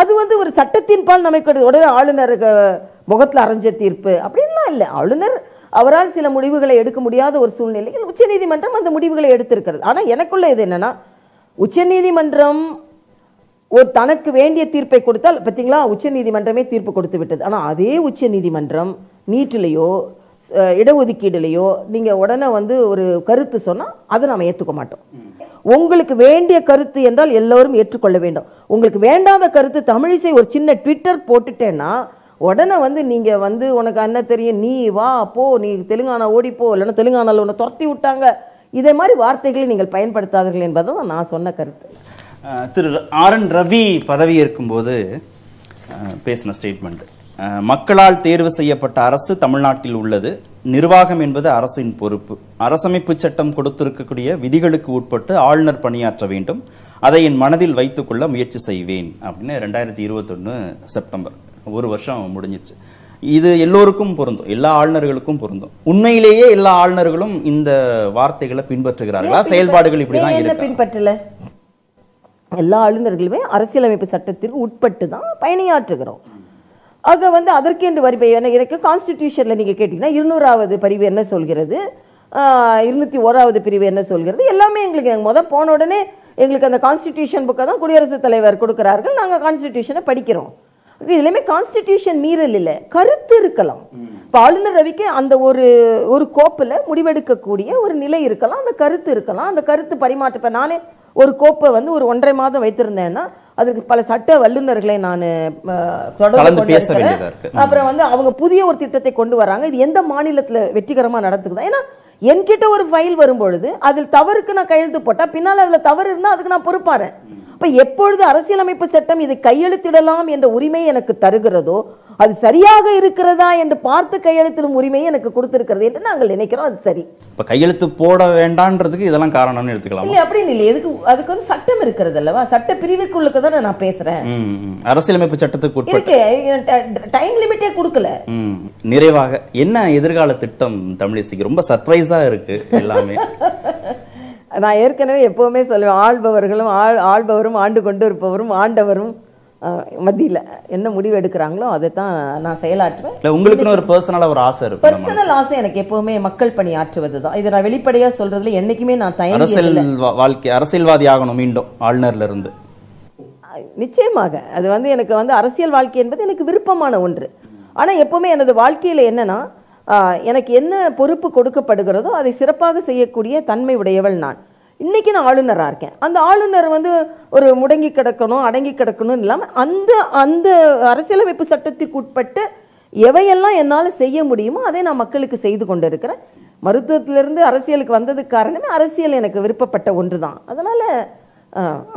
அது வந்து ஒரு சட்டத்தின் பால் நமக்கு உடனே ஆளுநர் முகத்தில் அரைஞ்ச தீர்ப்பு அப்படின்லாம் இல்லை. ஆளுநர் அவரால் சில முடிவுகளை எடுக்க முடியாத ஒரு சூழ்நிலையில் உச்சநீதிமன்றம் அந்த முடிவுகளை எடுத்திருக்கிறது. ஆனா எனக்குள்ள இது என்னன்னா உச்சநீதிமன்றம் ஒரு தனக்கு வேண்டிய தீர்ப்பை கொடுத்தால் பார்த்தீங்களா? உச்சநீதிமன்றமே தீர்ப்பு கொடுத்து விட்டது ஆனால் அதே உச்சநீதிமன்றம் நீட்டிலேயோ அஹ், இடஒதுக்கீடுலையோ நீங்கள் உடனே வந்து ஒரு கருத்து சொன்னால் அதை நாம் ஏற்றுக்க மாட்டோம். உங்களுக்கு வேண்டிய கருத்து என்றால் எல்லோரும் ஏற்றுக்கொள்ள வேண்டும். உங்களுக்கு வேண்டாத கருத்து தமிழிசை ஒரு சின்ன ட்விட்டர் போட்டுட்டேன்னா உடனே வந்து நீங்கள் வந்து உனக்கு என்ன தெரியும் நீ வா போ நீ தெலுங்கானா ஓடிப்போ இல்லைன்னா தெலுங்கானால உன்னை துரத்தி விட்டாங்க. இதே மாதிரி வார்த்தைகளை நீங்கள் பயன்படுத்தாதீர்கள் என்பதுதான் நான் சொன்ன கருத்து. திரு ஆர் என் ரவி பதவியேற்கும் போது பேசின ஸ்டேட்மெண்ட் மக்களால் தேர்வு செய்யப்பட்ட அரசு தமிழ்நாட்டில் உள்ளது. நிர்வாகம் என்பது அரசின் பொறுப்பு. அரசமைப்பு சட்டம் கொடுத்திருக்கக்கூடிய விதிகளுக்கு உட்பட்டு ஆளுநர் பணியாற்ற வேண்டும். அதை என் மனதில் வைத்துக்கொள்ள முயற்சி செய்வேன் அப்படின்னு ரெண்டாயிரத்தி இருபத்தொன்னு செப்டம்பர். ஒரு வருஷம் முடிஞ்சிச்சு. இது எல்லோருக்கும் பொருந்தும். எல்லா ஆளுநர்களுக்கும் பொருந்தும். உண்மையிலேயே எல்லா ஆளுநர்களும் இந்த வார்த்தைகளை பின்பற்றுகிறார்களா? செயல்பாடுகள் இப்படிதான் இருக்கா பின்பற்றல? எல்லா ஆளுநர்களுமே அரசியலமைப்பு சட்டத்திற்கு உட்பட்டு தான் பயணியாற்றுகிறோம். ஆக வந்து அதற்கென்று வரி எனக்கு கான்ஸ்டிடியூஷன்ல நீங்க கேட்டீங்கன்னா இருநூறாவது பிரிவு என்ன சொல்கிறது? இருநூத்தி ஓராவது பிரிவு என்ன சொல்கிறது? எல்லாமே எங்களுக்கு முத போன உடனே எங்களுக்கு அந்த கான்ஸ்டிடியூஷன் புக்கை தான் குடியரசுத் தலைவர் கொடுக்கிறார்கள். நாங்க கான்ஸ்டிடியூஷனை படிக்கிறோம். இதுலயுமே கான்ஸ்டிடியூஷன் மீறல் இல்ல. கருத்து இருக்கலாம். இப்ப ஆளுநர் ரவிக்கு அந்த ஒரு ஒரு கோப்புல முடிவெடுக்கக்கூடிய ஒரு நிலை இருக்கலாம். அந்த கருத்து இருக்கலாம். அந்த கருத்து பரிமாற்ற இப்ப நானே ஒரு கோப்பை வந்து ஒரு ஒன்றரை மாதம் வைத்திருந்தேன்னா அதுக்கு பல சட்ட வல்லுநர்களை நான் தொடர்பு. அப்புறம் வந்து அவங்க புதிய ஒரு திட்டத்தை கொண்டு வராங்க. இது எந்த மாநிலத்துல வெற்றிகரமா நடத்துக்குதா ஏன்னா என்கிட்ட ஒரு ஃபைல் வரும்பொழுது அதில் தவறுக்கு நான் கையெழுத்து போட்டால் பின்னால் அதில் தவறு இருந்தால் அதுக்கு நான் பொறுப்பாறேன். இப்போ எப்பொழுது அரசியலமைப்பு சட்டம் இதை கையெழுத்திடலாம் என்ற உரிமை எனக்கு தருகிறதோ அது சரியாக இருக்கிறதா என்று பார்த்து கையெழுத்திடும் உரிமையை எனக்கு கொடுத்திருக்கிறது என்று நாங்கள் நினைக்கிறோம். அது சரி. இப்ப கையெழுத்து போட வேண்டான்றதுக்கு இதெல்லாம் காரணம்னு எடுத்துக்கலாம். இல்ல அப்படின்னு இல்லை எதுக்கு அதுக்கு வந்து சட்டம் இருக்கிறது அல்லவா? சட்ட பிரிவுக்குள்ளுக்கு தானே நான் பேசுறேன். அரசியலமைப்பு சட்டத்துக்கு இருக்கு. டைம் லிமிட்டே கொடுக்கல. நிறைவாக என்ன எதிர்கால திட்டம் தமிழிசைக்கு? ரொம்ப சர்ப்ரைஸா இருக்கு எல்லாமே. *laughs* நான் ஏற்கனவே எப்பவுமே சொல்லுவேன் ஆள்பவர்களும் ஆள் ஆள்பவரும் ஆண்டு கொண்டு இருப்பவரும் ஆண்டவரும் மத்தியில என்ன முடிவு எடுக்கிறாங்களோ அதை தான் நான் செயலாற்றுவேன். உங்களுக்குன்னு ஒரு பர்சனலா ஒரு ஆசை இருக்கும் பர்சனல் ஆசை எனக்கு எப்பவுமே மக்கள் பணி ஆற்றுவது தான் இதை நான் வெளிப்படையா சொல்றதுல என்னைக்குமே நான் தயங்கி அரசியல் வாழ்க்கை அரசியல்வாதி ஆகணும் மீண்டும் ஆளுநர்ல இருந்து நிச்சயமாக. அது வந்து எனக்கு வந்து அரசியல் வாழ்க்கை என்பது எனக்கு விருப்பமான ஒன்று. ஆனா எப்பவுமே எனது வாழ்க்கையில என்னன்னா எனக்கு என்ன பொறுப்பு கொடுக்கப்படுகிறதோ அதை சிறப்பாக செய்யக்கூடிய தன்மை உடையவள் நான். இன்றைக்கி நான் ஆளுநராக இருக்கேன். அந்த ஆளுநர் வந்து ஒரு முடங்கி கிடக்கணும் அடங்கி கிடக்கணும் இல்லாமல் அந்த அந்த அரசியலமைப்பு சட்டத்திற்கு உட்பட்டு எவையெல்லாம் என்னால் செய்ய முடியுமோ அதை நான் மக்களுக்கு செய்து கொண்டு இருக்கிறேன் மருத்துவத்திலிருந்து அரசியலுக்கு வந்ததுக்கு காரணமே அரசியல் எனக்கு விருப்பப்பட்ட ஒன்று தான் அதனால்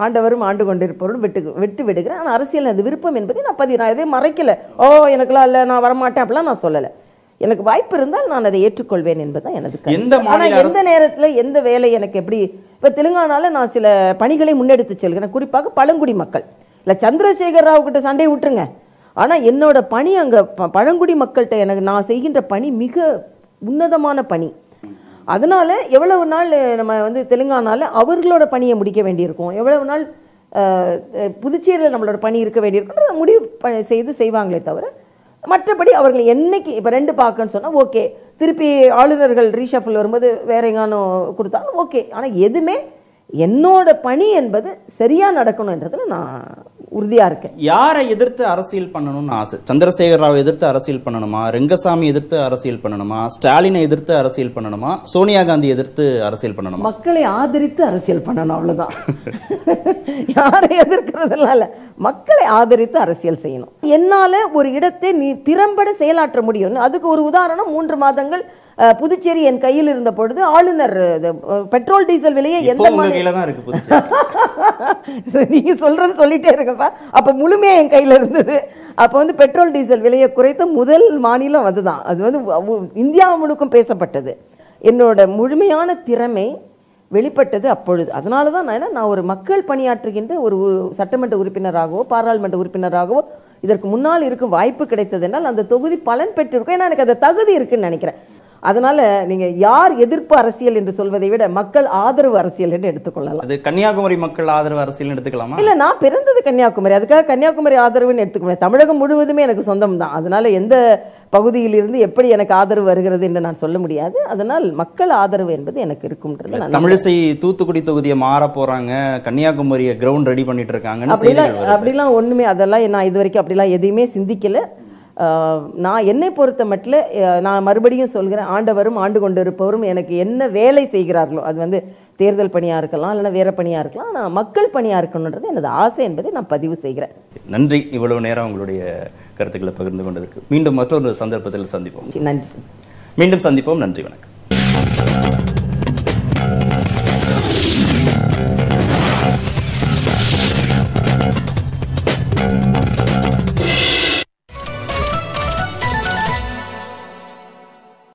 ஆண்டவரும் ஆண்டு கொண்டிருப்பவரும் விட்டு விட்டு விடுகிறேன். ஆனால் அரசியல் அது விருப்பம் என்பதை நான் பதிவு நான் எதையும் மறைக்கல. ஓ எனக்குலாம் இல்லை நான் வரமாட்டேன் அப்படிலாம் நான் சொல்லலை. எனக்கு வாய்ப்பு இருந்தால் நான் அதை ஏற்றுக்கொள்வேன் என்பதுதான் கருத்து. எந்த ஆனா மாநில அரசு எந்த நேரத்துல எந்த வேலை எனக்கு எப்படி இப்ப தெலுங்கானால நான் சில பணிகளை முன்னெடுத்து செல்கிறேன். குறிப்பாக பழங்குடி மக்கள். இல்ல சந்திரசேகர் ராவ் கிட்ட சண்டை விட்டுருங்க. ஆனா என்னோட பணி அங்க பழங்குடி மக்கள்கிட்ட எனக்கு நான் செய்கின்ற பணி மிக உன்னதமான பணி. அதனால எவ்வளவு நாள் நம்ம வந்து தெலுங்கானால அவர்களோட பணியை முடிக்க வேண்டியிருக்கும். எவ்வளவு நாள் புதுச்சேரியில் நம்மளோட பணி இருக்க வேண்டியிருக்குன்றத முடிவு செய்து செய்வாங்களே தவிர மற்றபடி அவர்கள் என்னைக்கு இப்போ ரெண்டு பார்க்கன்னு சொன்னால் ஓகே. திருப்பி ஆளுநர்கள் ரீஷஃபில் வரும்போது வேற எங்கானும் கொடுத்தாலும் ஓகே. ஆனால் எதுவுமே என்னோட பணி என்பது சரியா நடக்கணுன்றதுல நான் உறுதியா இருக்கேன் யாரை எதிர்த்து அரசியல் பண்ணணும்னு ஆசை? சந்திரசேகர் ராவ் எதிர்த்து அரசியல் பண்ணணுமா? ரெங்கசாமி எதிர்த்து அரசியல் பண்ணணுமா? ஸ்டாலினை எதிர்த்து அரசியல் பண்ணணுமா? சோனியா காந்தி எதிர்த்து அரசியல் பண்ணணுமா? மக்களை ஆதரித்து அரசியல் பண்ணணும் அவ்வளவுதான். யாரை எதிர்க்கிறதெல்லாம் இல்ல. மக்களை ஆதரித்து அரசியல் செய்யணும். என்னால ஒரு இடத்தை நீ திறம்பட செயலாற்ற முடியும் அதுக்கு ஒரு உதாரணம் மூன்று மாதங்கள் புதுச்சேரி என் கையில் இருந்த பொழுது ஆளுநர் பெட்ரோல் டீசல் விலையை எந்த *laughs* நீங்க சொல்றது சொல்லிட்டே இருக்கப்பா அப்ப முழுமையா என் கையில இருந்தது. அப்ப வந்து பெட்ரோல் டீசல் விலையை குறைத்த முதல் மாநிலம் அதுதான். அது வந்து இந்தியா முழுக்கும் பேசப்பட்டது. என்னோட முழுமையான திறமை வெளிப்பட்டது அப்பொழுது. அதனால தான் நான் நான் ஒரு மக்கள் பணியாற்றுகின்ற ஒரு சட்டமன்ற உறுப்பினராகவோ பாராளுமன்ற உறுப்பினராகவோ இதற்கு முன்னால் இருக்கும் வாய்ப்பு கிடைத்தது என்றால் அந்த தொகுதி பலன் பெற்றிருக்கும். ஏன்னா எனக்கு அந்த தகுதி இருக்குன்னு நினைக்கிறேன். அதனால நீங்க யார் எதிர்ப்பு அரசியல் என்று சொல்வதை விட மக்கள் ஆதரவு அரசியல் என்று எடுத்துக்கொள்ளலாம். அது கன்னியாகுமரி மக்கள் ஆதரவு அரசியல் எடுத்துக்கலாமா? இல்ல நான் பிறந்தது கன்னியாகுமரி. அதுக்காக கன்னியாகுமரி ஆதரவுன்னு எடுத்துக்குவேன் தமிழகம் முழுவதுமே எனக்கு சொந்தம் தான். அதனால எந்த பகுதியில் இருந்து எப்படி எனக்கு ஆதரவு வருகிறது என்று நான் சொல்ல முடியாது. அதனால் மக்கள் ஆதரவு என்பது எனக்கு இருக்கும்ன்றது தமிழிசை தூத்துக்குடி தொகுதியை மாற போறாங்க. கன்னியாகுமரியை கிரவுண்ட் ரெடி பண்ணிட்டு இருக்காங்கன்னு அப்படிலாம். அப்படிலாம் ஒண்ணுமே அதெல்லாம் நான் இது வரைக்கும் அப்படிலாம் எதையுமே சிந்திக்கல. நான் என்னை பொறுத்த மட்டும் நான் மறுபடியும் சொல்கிறேன் ஆண்டவரும் ஆண்டு கொண்டு இருப்பவரும் எனக்கு என்ன வேலை செய்கிறார்களோ அது வந்து தேர்தல் பணியா இருக்கலாம் இல்லைன்னா வேற பணியா இருக்கலாம் ஆனால் மக்கள் பணியா இருக்கணுன்றது எனது ஆசை என்பதை நான் பதிவு செய்கிறேன். நன்றி. இவ்வளவு நேரம் உங்களுடைய கருத்துக்களை பகிர்ந்து கொண்டதற்கு மீண்டும் மற்றொரு சந்தர்ப்பத்தில் சந்திப்போம். நன்றி. மீண்டும் சந்திப்போம். நன்றி. வணக்கம்.